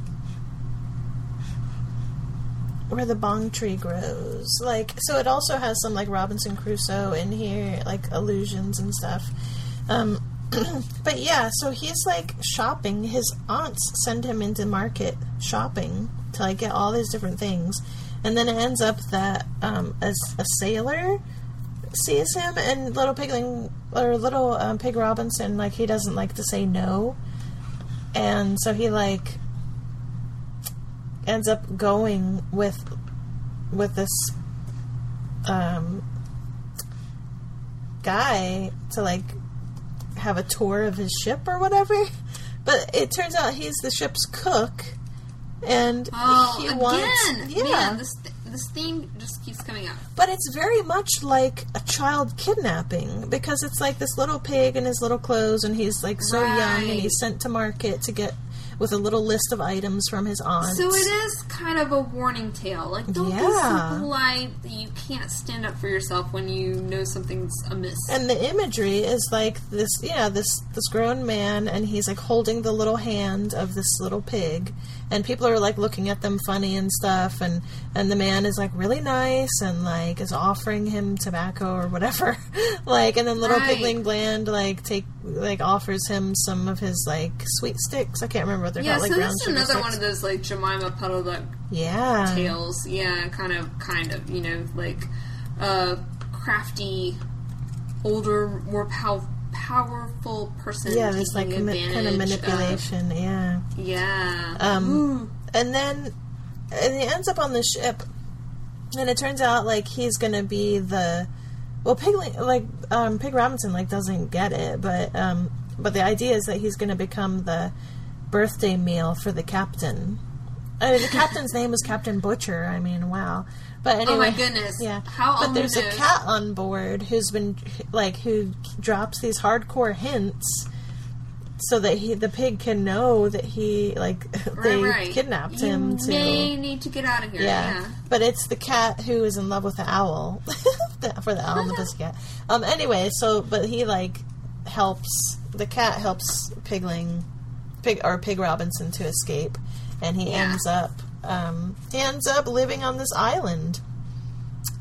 where the bong tree grows. Like so it also has some like robinson crusoe in here like illusions and stuff. Um (clears throat) but yeah so he's like shopping. His aunts send him into market shopping to like get all these different things. And then it ends up that um as a sailor sees him and little pigling or little um, pig robinson like he doesn't like to say no. And so he like ends up going with with this um guy to like have a tour of his ship or whatever (laughs) but it turns out he's the ship's cook, and Oh, he again! wants yeah. Man, this this theme just keeps coming up. But it's very much like a child kidnapping because it's like this little pig in his little clothes, and he's like so young, and he's sent to market to get with a little list of items from his aunt. So it is kind of a warning tale. Like, don't be so polite that you can't stand up for yourself when you know something's amiss. and the imagery is like this yeah this this grown man and he's like holding the little hand of this little pig and people are like looking at them funny and stuff and and the man is like really nice and like is offering him tobacco or whatever (laughs) like and then little Right. pigling bland like take like offers him some of his like sweet sticks i can't remember what they're yeah, called like so brown this is another sticks. one of those like Jemima Puddle Duck yeah tales. Yeah, kind of, kind of. You know, like a crafty, older, more pow- powerful person. yeah this like ma- kind of manipulation yeah yeah. Um, Ooh. and then and he ends up on the ship, and it turns out like he's gonna be the well, Pig like um, Pig Robinson like doesn't get it, but um, but the idea is that he's gonna become the birthday meal for the captain. I mean, the captain's name is Captain Butcher. I mean, wow. But anyway, Oh my goodness. yeah. How but there's a cat on board who's been like who drops these hardcore hints so that he the pig can know that he like (laughs) they right, right. kidnapped you him to may need to get out of here. yeah. Yeah. but it's the cat who is in love with the owl (laughs) for the owl and the (laughs) pussycat um anyway so but he like helps the cat helps pigling pig or pig robinson to escape and he Yeah. ends up um ends up living on this island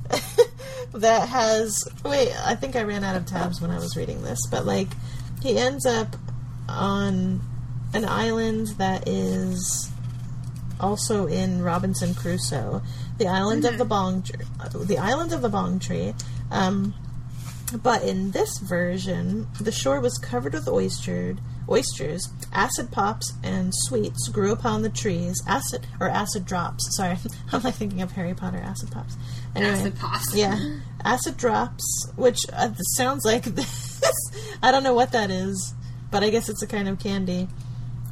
(laughs) that has wait i think i ran out of tabs when i was reading this but like he ends up on an island that is also in Robinson Crusoe, the island of the bong, uh, the island of the bong tree. Um, but in this version, the shore was covered with oyster, oysters, acid pops, and sweets grew upon the trees. Acid or acid drops. Sorry, (laughs) I'm like thinking of Harry Potter acid pops. Anyway, Acid pops. yeah, acid drops, which uh, sounds like (laughs) this. I don't know what that is, but I guess it's a kind of candy.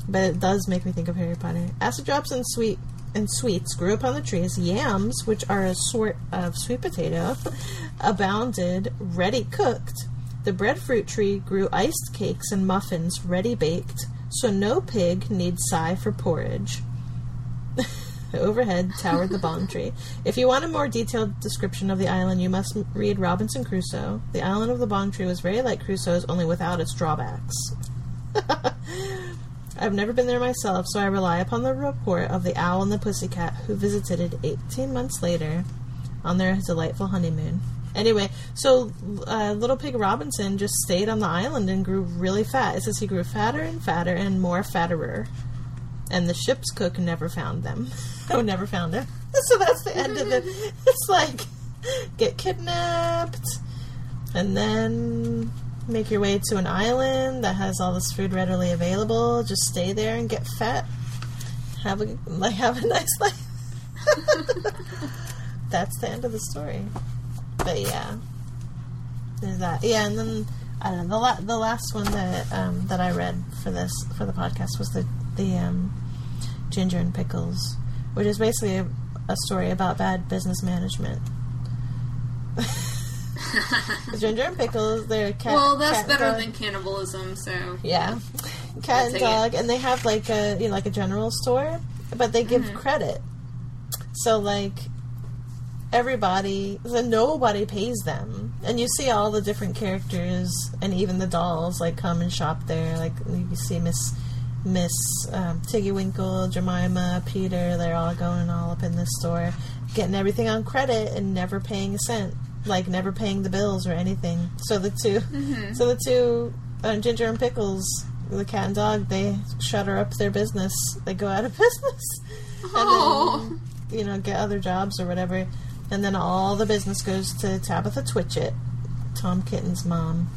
But it does make me think of Harry Potter. Acid drops and sweet and sweets grew upon the trees. Yams, which are a sort of sweet potato, (laughs) abounded, ready cooked. The breadfruit tree grew iced cakes and muffins ready baked, so no pig need sigh for porridge. (laughs) Overhead towered the bong tree. If you want a more detailed description of the island, you must read Robinson Crusoe. The island of the bong tree was very like Crusoe's, only without its drawbacks. (laughs) I've never been there myself, so I rely upon the report of the owl and the pussycat who visited it 18 months later on their delightful honeymoon. Anyway, so uh, Little Pig Robinson just stayed on the island and grew really fat. It says he grew fatter and fatter and more fatterer. And the ship's cook never found them. (laughs) oh, never found him. (laughs) So that's the end of it. (laughs) It's like get kidnapped and then make your way to an island that has all this food readily available. Just stay there and get fat. Have a like have a nice life. That's the end of the story. But yeah, there's that. Yeah, and then I don't know the la- the last one that um, that I read for this for the podcast was the the um, Ginger and Pickles, which is basically a, a story about bad business management. (laughs) Ginger and Pickles, they're cat. Well, that's cat better dog. than cannibalism. So Yeah, cat and take it. dog, and they have like a you know like a general store, but they Mm-hmm. give credit. So like everybody, so nobody pays them, and you see all the different characters and even the dolls like come and shop there. Like you see Miss Miss um, Tiggy Winkle, Jemima, Peter. They're all going all up in this store, getting everything on credit and never paying a cent. Like never paying the bills or anything. So the 2 Mm-hmm. so the two uh, Ginger and Pickles, the cat and dog, they shutter up their business. They go out of (laughs) business, Oh. and then you know get other jobs or whatever. And then all the business goes to Tabitha Twitchit, Tom Kitten's mom,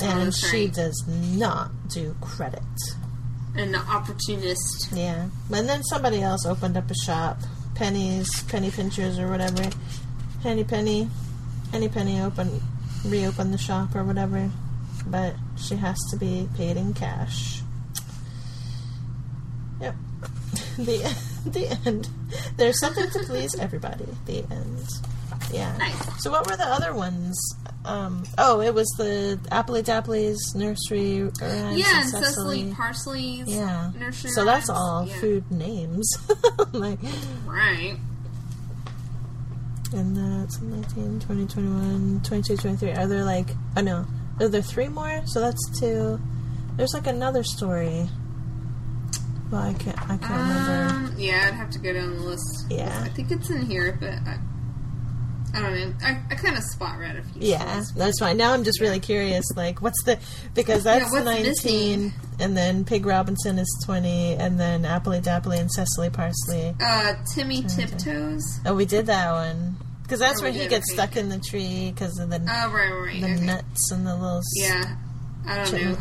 oh, and that's she right. does not do credit. an opportunist. Yeah, and then somebody else opened up a shop, pennies, Penny Pinchers or whatever. Henny Penny, Henny Penny open, reopen the shop or whatever, but she has to be paid in cash. Yep. (laughs) the (laughs) the end. There's something to please everybody. The end. Yeah. Nice. So what were the other ones? Um, oh, it was the Appley Dapply's Nursery Rhymes Yeah, and Cecily Cecily. Parsley's Yeah. nursery. So that's all Yeah. food names. (laughs) like, Right. and that's 19, 20, 21, 22, 23. Are there like, oh no, are there three more? So that's two. There's like another story. Well, I can't, I can't remember. Um, yeah, I'd have to go down the list. Yeah. I think it's in here, but I, I don't know. I, I kind of spot read a few. Yeah, stories. that's fine. Now I'm just really curious, like, what's the because that's what's 19, missing? and then Pig Robinson is 20, and then Appley Dapply and Cecily Parsley. Uh, Timmy Tiptoes. Oh, we did that one because that's Oh, where he gets stuck in the tree because of the Oh, right, right, the okay. nuts and the little. Yeah, I don't know.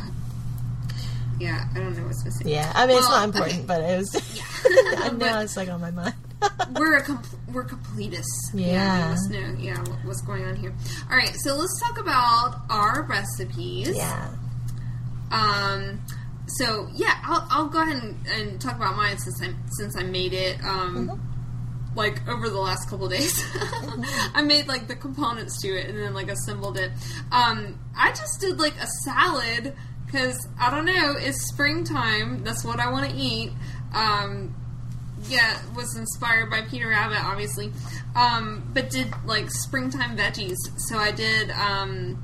Yeah, I don't know what's missing. Yeah, I mean it's not important, okay. but it was. Yeah. (laughs) now (laughs) it's like on my mind. (laughs) we're a com- we're completists. Yeah. we must know. Yeah, what, what's going on here? All right, so let's talk about our recipes. yeah. Um. So yeah, I'll, I'll go ahead and, and talk about mine since I since I made it. Um. Mm-hmm. Like over the last couple days, I made like the components to it and then like assembled it. Um, I just did like a salad because I don't know. It's springtime. That's what I want to eat. Um, yeah, was inspired by Peter Rabbit, obviously, um, but did like springtime veggies. So I did um,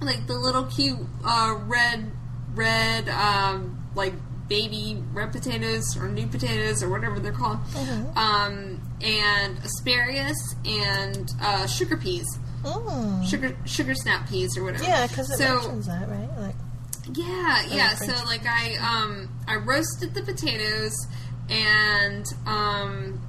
like the little cute uh, red, red um, like baby red potatoes or new potatoes or whatever they're called, um, and asparagus and uh, sugar peas, Mm. sugar sugar snap peas or whatever. Yeah, because it so mentions that, right? Like, yeah, yeah. So like I um I roasted the potatoes and um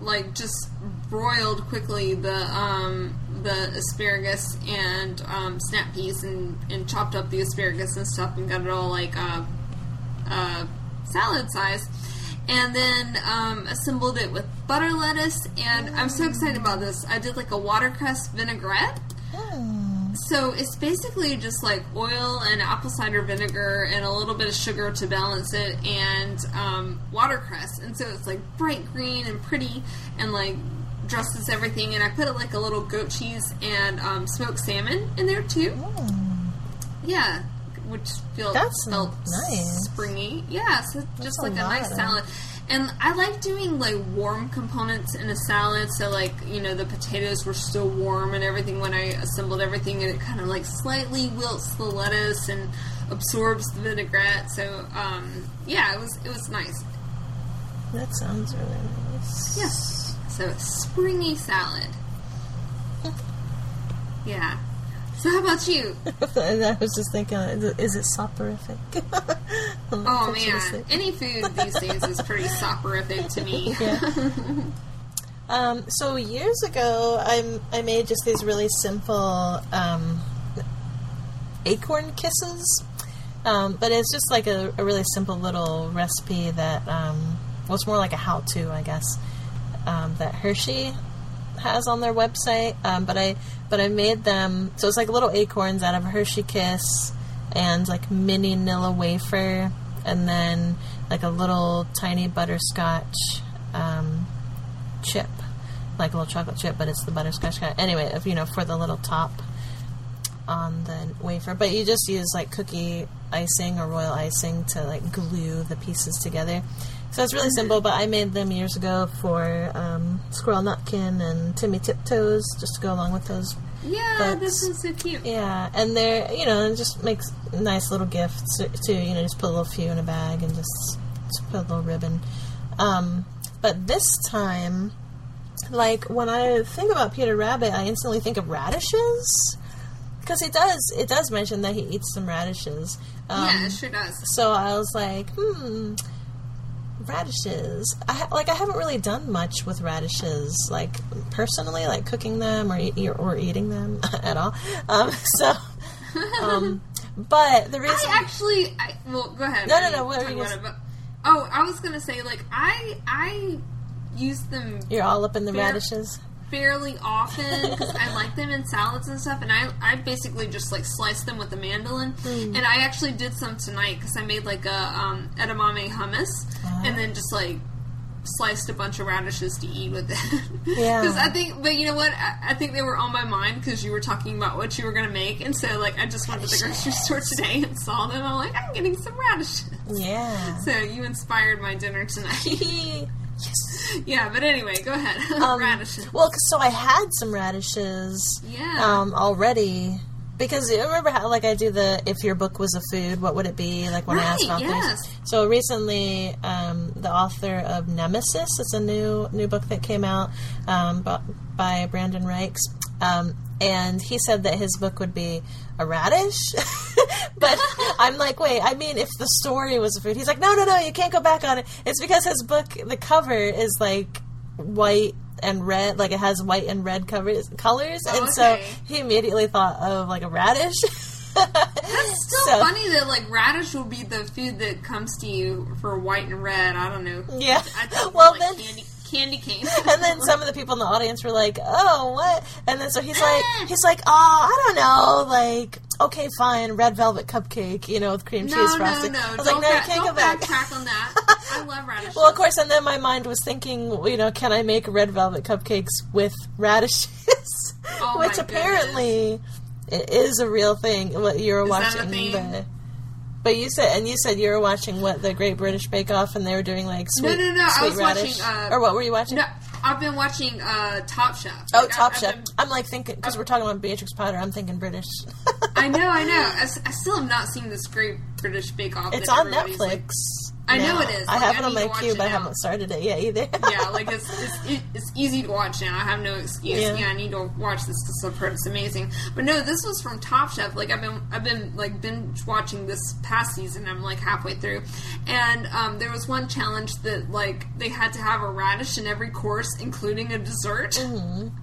like just broiled quickly the um the asparagus and um snap peas and and chopped up the asparagus and stuff and got it all like uh uh salad size. And then um, assembled it with butter lettuce, and I'm so excited about this. I did like a watercress vinaigrette, mm. So it's basically just like oil and apple cider vinegar and a little bit of sugar to balance it, and um, watercress. And so it's like bright green and pretty, and like dresses everything. And I put it like a little goat cheese and um, smoked salmon in there too. Yeah, which feels That's felt nice. springy. Yeah, so just like a nice of- salad. And I like doing like warm components in a salad. So like you know the potatoes were still warm and everything when I assembled everything, and it kind of like slightly wilts the lettuce and absorbs the vinaigrette. So um, yeah, it was it was nice. that sounds really nice. Yes. So springy salad. (laughs) Yeah. So how about you? (laughs) I was just thinking, is it soporific? (laughs) Oh man, any food these days is pretty (laughs) soporific to me. Yeah. Um, so years ago, I I made just these really simple um, acorn kisses, um, but it's just like a, a really simple little recipe that um, was more like a how-to, I guess. Um, that Hershey has on their website, um, but I but I made them so it's like little acorns out of Hershey Kiss and like mini Nilla wafer, and then like a little tiny butterscotch um, chip, like a little chocolate chip, but it's the butterscotch kind. Anyway, you know for the little top on the wafer, but you just use like cookie icing or royal icing to like glue the pieces together. So it's really simple, but I made them years ago for um, Squirrel Nutkin and Timmy Tiptoes, just to go along with those. Yeah, That's- this is so cute. Yeah, and they're you know, it just makes nice little gifts too. You know, just put a little few in a bag and just, just put a little ribbon. Um, but this time, like when I think about Peter Rabbit, I instantly think of radishes because it does it does mention that he eats some radishes. Um, yeah, it sure does. so I was like, hmm, radishes. I ha- like I haven't really done much with radishes, like personally, like cooking them or e- or eating them (laughs) at all. Um, (laughs) so, um, but the reason, I actually, I, well, go ahead. No, no, no, what talk you about gonna but- oh, I was gonna say, like, I, I use them you're all up in the Fair- radishes. Fairly often because I like them in salads and stuff, and I, I basically just like slice them with a mandolin. Hmm. And I actually did some tonight because I made like a um, edamame hummus, Ah. and then just like sliced a bunch of radishes to eat with it. (laughs) Yeah. Because I think, but you know what? I, I think they were on my mind because you were talking about what you were going to make, and so like I just went to the grocery store today and saw them. I'm like, I'm getting some radishes. Yeah. So you inspired my dinner tonight. (laughs) yes. (laughs) yeah, but anyway, go ahead. (laughs) Um, radishes. Well, so I had some radishes Yeah. um, already. Because you remember how, like, I do the if your book was a food, what would it be? Like when I ask Right, authors. yes. So recently, um, the author of Nemesis, it's a new new book that came out um, by, by Brendan Reichs, um, and he said that his book would be a radish. (laughs) but I'm like, wait, I mean, if the story was a food, he's like, no, no, no, you can't go back on it. It's because his book, the cover is like white and red, like it has white and red covers colors, Oh, and so he immediately thought of like a radish. It's (laughs) still So- funny that like radish will be the food that comes to you for white and red. I don't know. Yeah. I thought Well, like then- candy, candy cane. (laughs) and then some of the people in the audience were like, "Oh, what?" And then so he's like, he's like, "Oh, I don't know, like, okay, fine, red velvet cupcake, you know, with cream no, cheese frosting." no. I was don't like, "No, you back- can't don't go back." backtrack on that. I love (laughs) radishes. Well, of course, and then my mind was thinking, you know, can I make red velvet cupcakes with radishes? Oh, (laughs) Which apparently it is a real thing. What You're Is watching the. But you said, and you said you were watching what the Great British Bake Off, and they were doing like sweet, no, no. I sweet was radish, watching, uh, or what were you watching? No, I've been watching uh, Top Chef. Oh, Like, I- Top I've Chef. been- I'm like thinking because we're talking about Beatrix Potter. I'm thinking British. I know, I know. (laughs) I still have not seen this Great British Bake Off. it's on Netflix. like- I know it is. I Like, have it on my queue, but I haven't started it yet either. yeah, (laughs) like it's it's, it's easy to watch now. I have no excuse. Yeah. Yeah, I need to watch this because I've heard it's amazing. But no, this was from Top Chef. Like I've been I've been like binge watching this past season. I'm like halfway through, and um, there was one challenge that like they had to have a radish in every course, including a dessert. Mm-hmm. (laughs)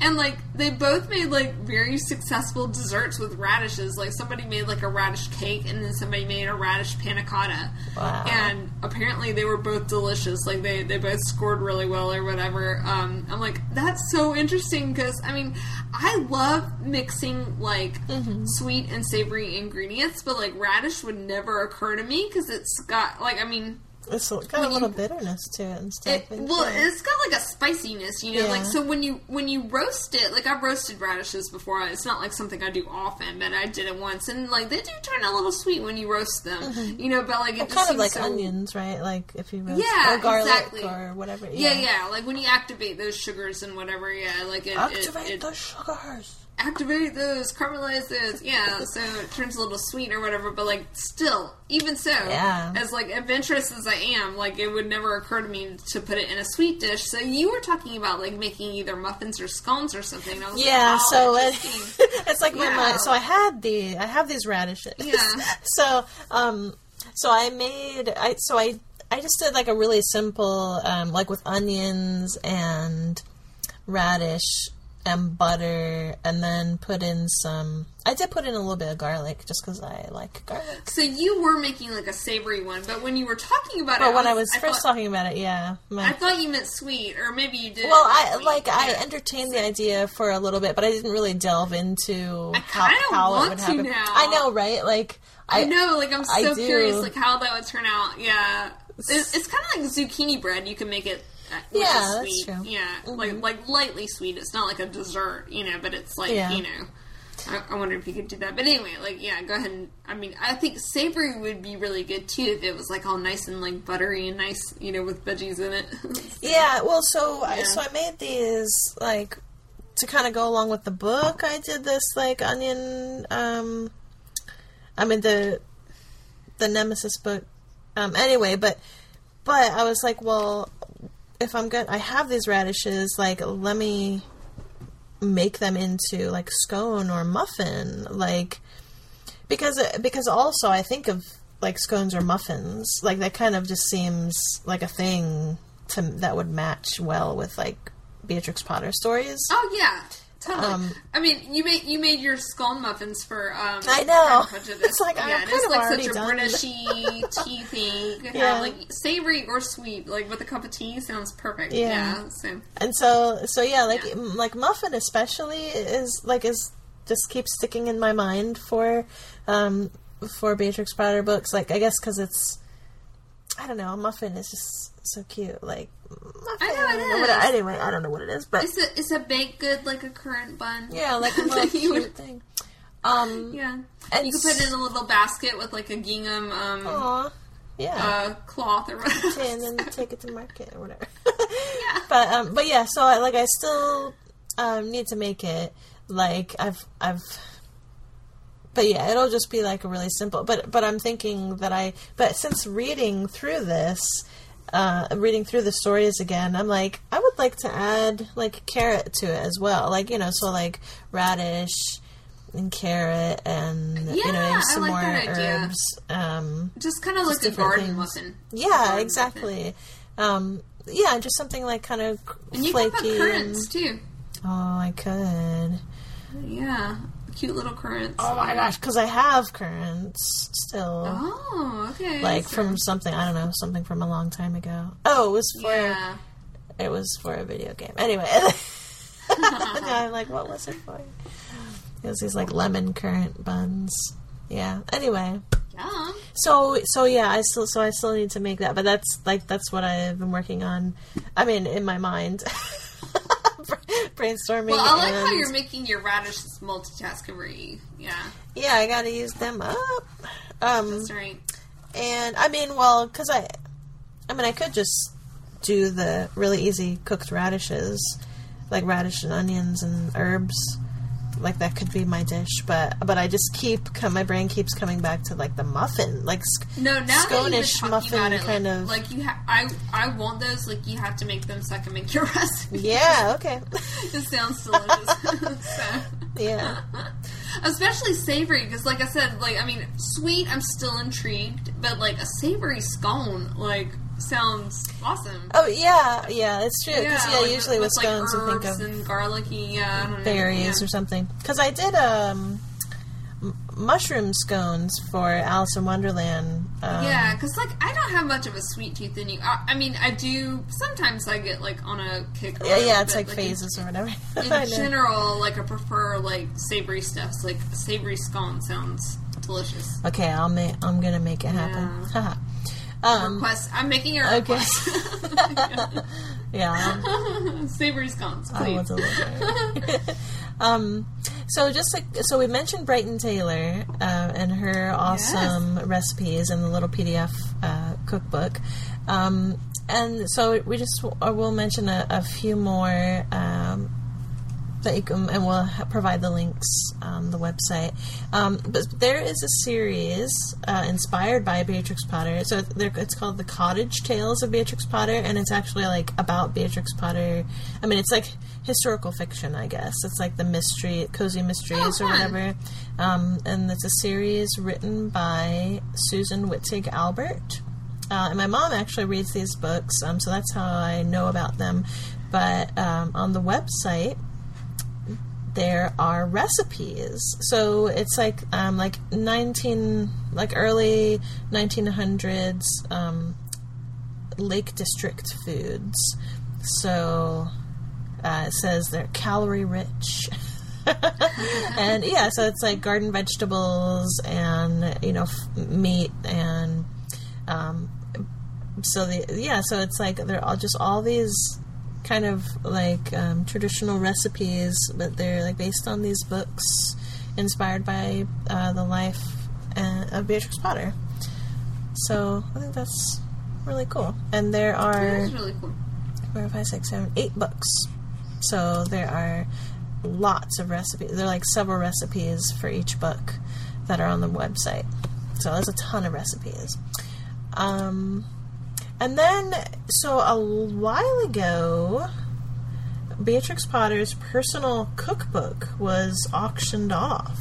And like they both made like very successful desserts with radishes. Like somebody made like a radish cake, and then somebody made a radish panna cotta. Wow. And apparently they were both delicious. Like they they both scored really well or whatever. Um, I'm like that's so interesting because I mean I love mixing like Mm-hmm. sweet and savory ingredients, but like radish would never occur to me because it's got like I mean It's got a little you- bitterness to it and stuff. it, well, yeah. it's got like a spiciness, you know. Yeah. Like so, when you when you roast it, like I've roasted radishes before. It's not like something I do often, but I did it once, and like they do turn a little sweet when you roast them, mm-hmm. you know. But like it just kind of like so, onions, right? Like if you roast Yeah, or garlic exactly. or whatever. Yeah, yeah. Like when you activate those sugars and whatever, yeah. Like it, Activate it the sugars. Activate those, caramelize those, yeah. So it turns a little sweet or whatever. But like still, even so, Yeah. as like adventurous as I am, like it would never occur to me to put it in a sweet dish. So you were talking about like making either muffins or scones or something. and I was Yeah, like, oh, so it, (laughs) it's like when my Yeah. so I had the I have these radishes. Yeah. (laughs) so um so I made I so I I just did like a really simple um like with onions and radish and butter and then put in some I did put in a little bit of garlic just cuz I like garlic. so you were making like a savory one, but when you were talking about it, But when I was I first thought, talking about it, yeah. my- I thought you meant sweet, or maybe you did. Well, I sweet. like I entertained the idea for a little bit, but I didn't really delve into I how, how want it would to happen. now. I know, right? Like I know, like I'm so curious, like how that would turn out. Yeah, it's, it's kind of like zucchini bread. You can make it. Yeah, is that's true. Yeah, Mhm. like like lightly sweet. It's not like a dessert, you know, but it's like Yeah. you know. I, I wonder if you could do that, but anyway, like yeah, go ahead and. I mean, I think savory would be really good too if it was like all nice and like buttery and nice, you know, with veggies in it. (laughs) Yeah, well, so I Yeah. so I made these like to kind of go along with the book. I did this like onion. um I mean the the Nemesis book. Um, anyway, but but I was like, well, if I'm good, I have these radishes. Like, let me make them into like scone or muffin, like because because also I think of like scones or muffins, like that kind of just seems like a thing to that would match well with like Beatrix Potter stories. oh yeah. Totally. Um, I mean, you made you made your scone muffins for. Um, I know. for a bunch of (laughs) It's like, yeah, I've it kind is of like such a Britishy tea thing. (laughs) Yeah. Yeah. like savory or sweet, like with a cup of tea sounds perfect. Yeah. Yeah, so And so so yeah, like Yeah. like muffin especially is like is just keeps sticking in my mind for um for Beatrix Potter books. Like I guess because it's I don't know. A muffin is just so cute. Like muffin. I know it or whatever. is. Anyway, I don't know what it is, but It's a it's a baked good like a currant bun. yeah, like (laughs) a little cute would- thing. Um, Yeah. and You could put it in a little basket with like a gingham um, Aw, yeah. uh, cloth or whatever. And then take it to market or whatever. (laughs) Yeah. (laughs) But um, but yeah, so I, like I still um, need to make it. Like I've I've. But yeah, it'll just be like a really simple. But but I'm thinking that I. But since reading through this, uh, reading through the stories again, I'm like I would like to add like carrot to it as well. Like you know, so like radish and carrot and you know Yeah, I some like more that idea. herbs. Um, Just kind of like a garden muffin. yeah, Garden exactly. Um, yeah, just something like kind of And you flaky. can put currants too. oh, I could. Yeah, cute little currants. Oh my gosh, because I have currants still, Oh, okay. like So- from something I don't know, something from a long time ago. Oh, it was for yeah. it was for a video game. Anyway, (laughs) (laughs) I'm like, what was it for? It was these like lemon currant buns. Yeah. Anyway, Yum. So so yeah, I still so I still need to make that, but that's like that's what I've been working on. I mean, in my mind, (laughs) (laughs) brainstorming. Well, I like how you're making your radishes multitaskable. Yeah, Yeah, I got to use them up. Um, that's right. and I mean, well, because I, I mean, I could just do the really easy cooked radishes, like radish and onions and herbs. Like that could be my dish, but but I just keep come, my brain keeps coming back to like the muffin, like sk- No, now that scone-ish talking muffin about it, kind like, of. like you, ha- I, I want those. Like you have to make them so I can make your (laughs) recipe. yeah, okay. (laughs) it sounds delicious. (laughs) so. Yeah. Especially savory, because like I said, like I mean, sweet. I'm still intrigued, but like a savory scone, like sounds awesome. Oh yeah, yeah, it's true. Because yeah, like, usually with like, scones, you think of and garlicky, yeah, I don't know, berries yeah. or something. Because I did um, mushroom scones for Alice in Wonderland. Um, Yeah, because like I don't have much of a sweet tooth in you. I, I mean, I do. Sometimes I get like on a kick. yeah, yeah, it's but, like phases or whatever. (laughs) In, in general, like I prefer like savory stuffs. Like savory scone sounds delicious. Okay, I'll make. I'm gonna make it happen. Um, Request. I'm making a okay. request. (laughs) yeah, (laughs) savory scones, I please. will (laughs) um, so just like so, we mentioned Bryton Taylor uh, and her awesome recipes in the little PDF uh, cookbook. Um, and so we just uh, we'll mention a, a few more um, that you can, and we'll provide the links on the website. Um, but there is a series uh, inspired by Beatrix Potter. So it's called The Cottage Tales of Beatrix Potter, and it's actually like about Beatrix Potter. I mean, it's like historical fiction, I guess. It's like the mystery, cozy mysteries Oh, or whatever. Um, and it's a series written by Susan Wittig Albert. Uh, and my mom actually reads these books, um, so that's how I know about them. But um, on the website, there are recipes. So it's like um, like nineteen like early nineteen hundreds um, Lake District foods. So uh, it says they're calorie rich. (laughs) and yeah, so it's like garden vegetables and you know f- meat and um, so the yeah, so it's like they're all just all these kind of like um, traditional recipes, but they're like based on these books inspired by uh, the life uh, of Beatrix Potter. So I think that's really cool. And there are really cool. four, five, six, seven, eight books. So there are lots of recipes. There are like several recipes for each book that are on the website. So there's a ton of recipes. Um, and then, so a while ago, Beatrix Potter's personal cookbook was auctioned off.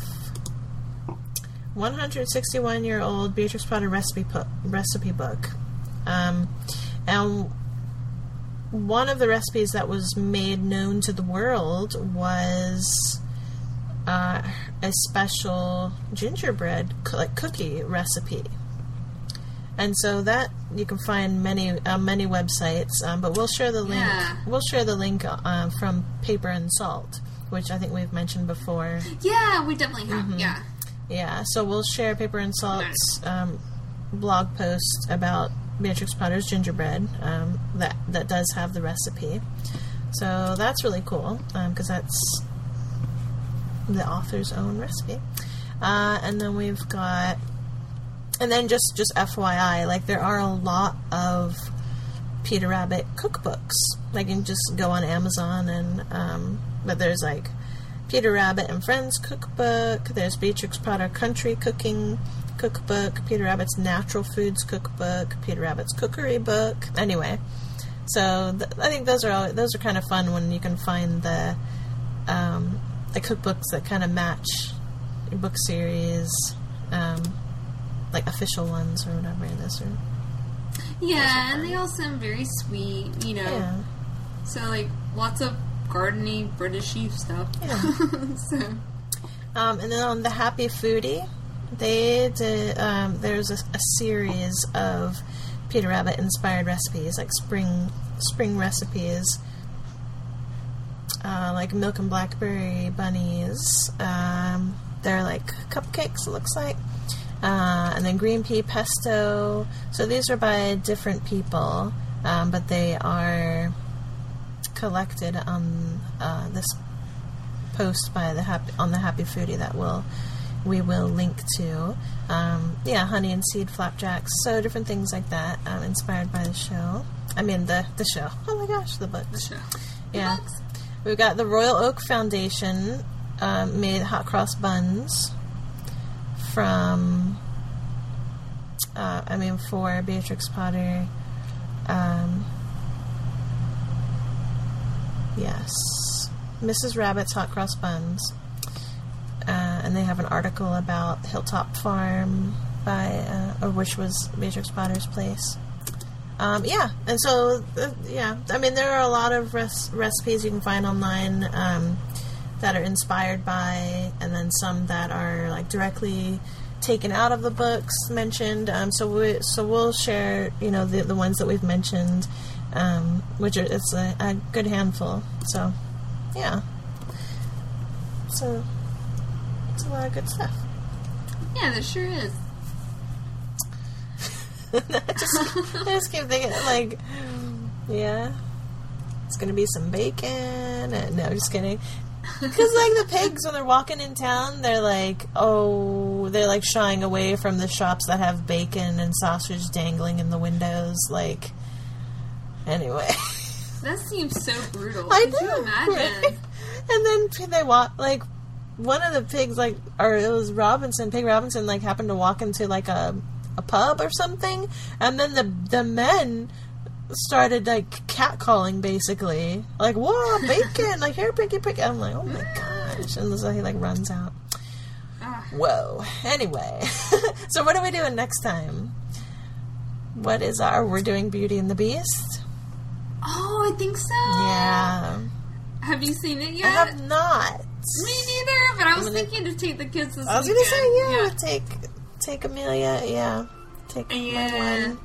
161 year old Beatrix Potter recipe, po- recipe book. Um, and one of the recipes that was made known to the world was uh, a special gingerbread co- like cookie recipe. And so that you can find many uh, many websites, um, but we'll share the link. Yeah. We'll share the link uh, from Paper and Salt, which I think we've mentioned before. Yeah, we definitely have. Mm-hmm. Yeah. Yeah, so we'll share Paper and Salt's um, blog post about Beatrix Potter's gingerbread um, that that does have the recipe. So that's really cool because that's the author's own recipe. Uh, and then we've got, and then just just FYI, like there are a lot of Peter Rabbit cookbooks. Like you can just go on Amazon and, um, but there's like Peter Rabbit and Friends cookbook. There's Beatrix Potter Country Cooking cookbook. Peter Rabbit's Natural Foods cookbook. Peter Rabbit's Cookery book. Anyway, so th- I think those are all, those are kind of fun when you can find the um, the cookbooks that kind of match your book series, um, like official ones or whatever. Those are Yeah, and they all sound very sweet, you know. yeah. So like lots of gardeny Britishy stuff. Yeah. (laughs) so Um, and then on the Happy Foodie, they did. Um, there's a, a series of Peter Rabbit inspired recipes, like spring spring recipes, uh, like milk and blackberry bunnies. Um, they're like cupcakes. It looks like. Uh, and then green pea pesto. So these are by different people, um, but they are collected on uh, this post by the happy on the Happy Foodie that will we will link to. Um, yeah, honey and seed flapjacks, so different things like that, um, inspired by the show. I mean the the show. (laughs) Oh my gosh, the books. sure. Yeah, books. we've got the Royal Oak Foundation um, made hot cross buns from. Uh, I mean, for Beatrix Potter. Um, yes, Mrs. Rabbit's hot cross buns, uh, and they have an article about Hilltop Farm by, uh, or which was Beatrix Potter's place. Um, yeah, and so uh, yeah, I mean there are a lot of res- recipes you can find online um, that are inspired by, and then some that are like directly taken out of the books mentioned. Um, so we so we'll share you know the the ones that we've mentioned, um, which are it's a, a good handful. So yeah, so it's a lot of good stuff. Yeah, there sure is. (laughs) I just, I just keep thinking, like, yeah, it's gonna be some bacon. And, no, just kidding. (laughs) Because like the pigs, when they're walking in town, they're like, oh, they're like shying away from the shops that have bacon and sausage dangling in the windows. Like, anyway, (laughs) That seems so brutal. I Could know. you imagine? right? (laughs) And then they walk like one of the pigs, like, or it was Robinson, Pig Robinson, like happened to walk into like a a pub or something, and then the the men started like catcalling basically, like whoa bacon, like here Pinky, Pinky. I'm like oh my gosh, and so he like runs out. Ah. Whoa. Anyway, (laughs) so what are we doing next time? What is our? We're doing Beauty and the Beast. Oh, I think so. Yeah, Have you seen it I yet? have not. Me neither, but I was gonna- thinking to take the kids this I was gonna say yeah, take take Amelia. Yeah, take my Yeah. one.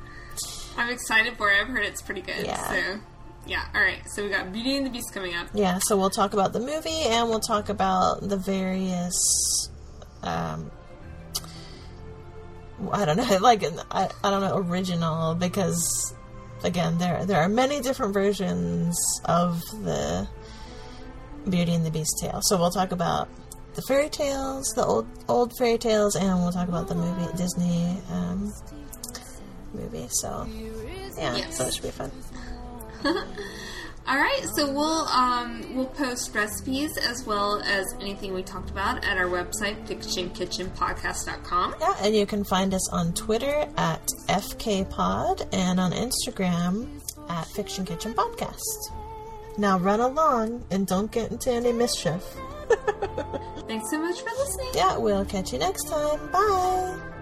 I'm excited for it. I've heard it's pretty good. Yeah. So, yeah. All right. So we got Beauty and the Beast coming up. Yeah, so we'll talk about the movie and we'll talk about the various. Um, I don't know, (laughs) like I, I don't know original because again there there are many different versions of the Beauty and the Beast tale. So we'll talk about the fairy tales, the old old fairy tales, and we'll talk about the movie Disney um, movie. So yeah, Yes. so it should be fun. (laughs) All right. So we'll um, we'll post recipes as well as anything we talked about at our website fictionkitchenpodcast.com. Yeah, and you can find us on Twitter at FKPod and on Instagram at Fiction Kitchen Podcast. Now run along and don't get into any mischief. (laughs) Thanks so much for listening. Yeah, we'll catch you next time. Bye.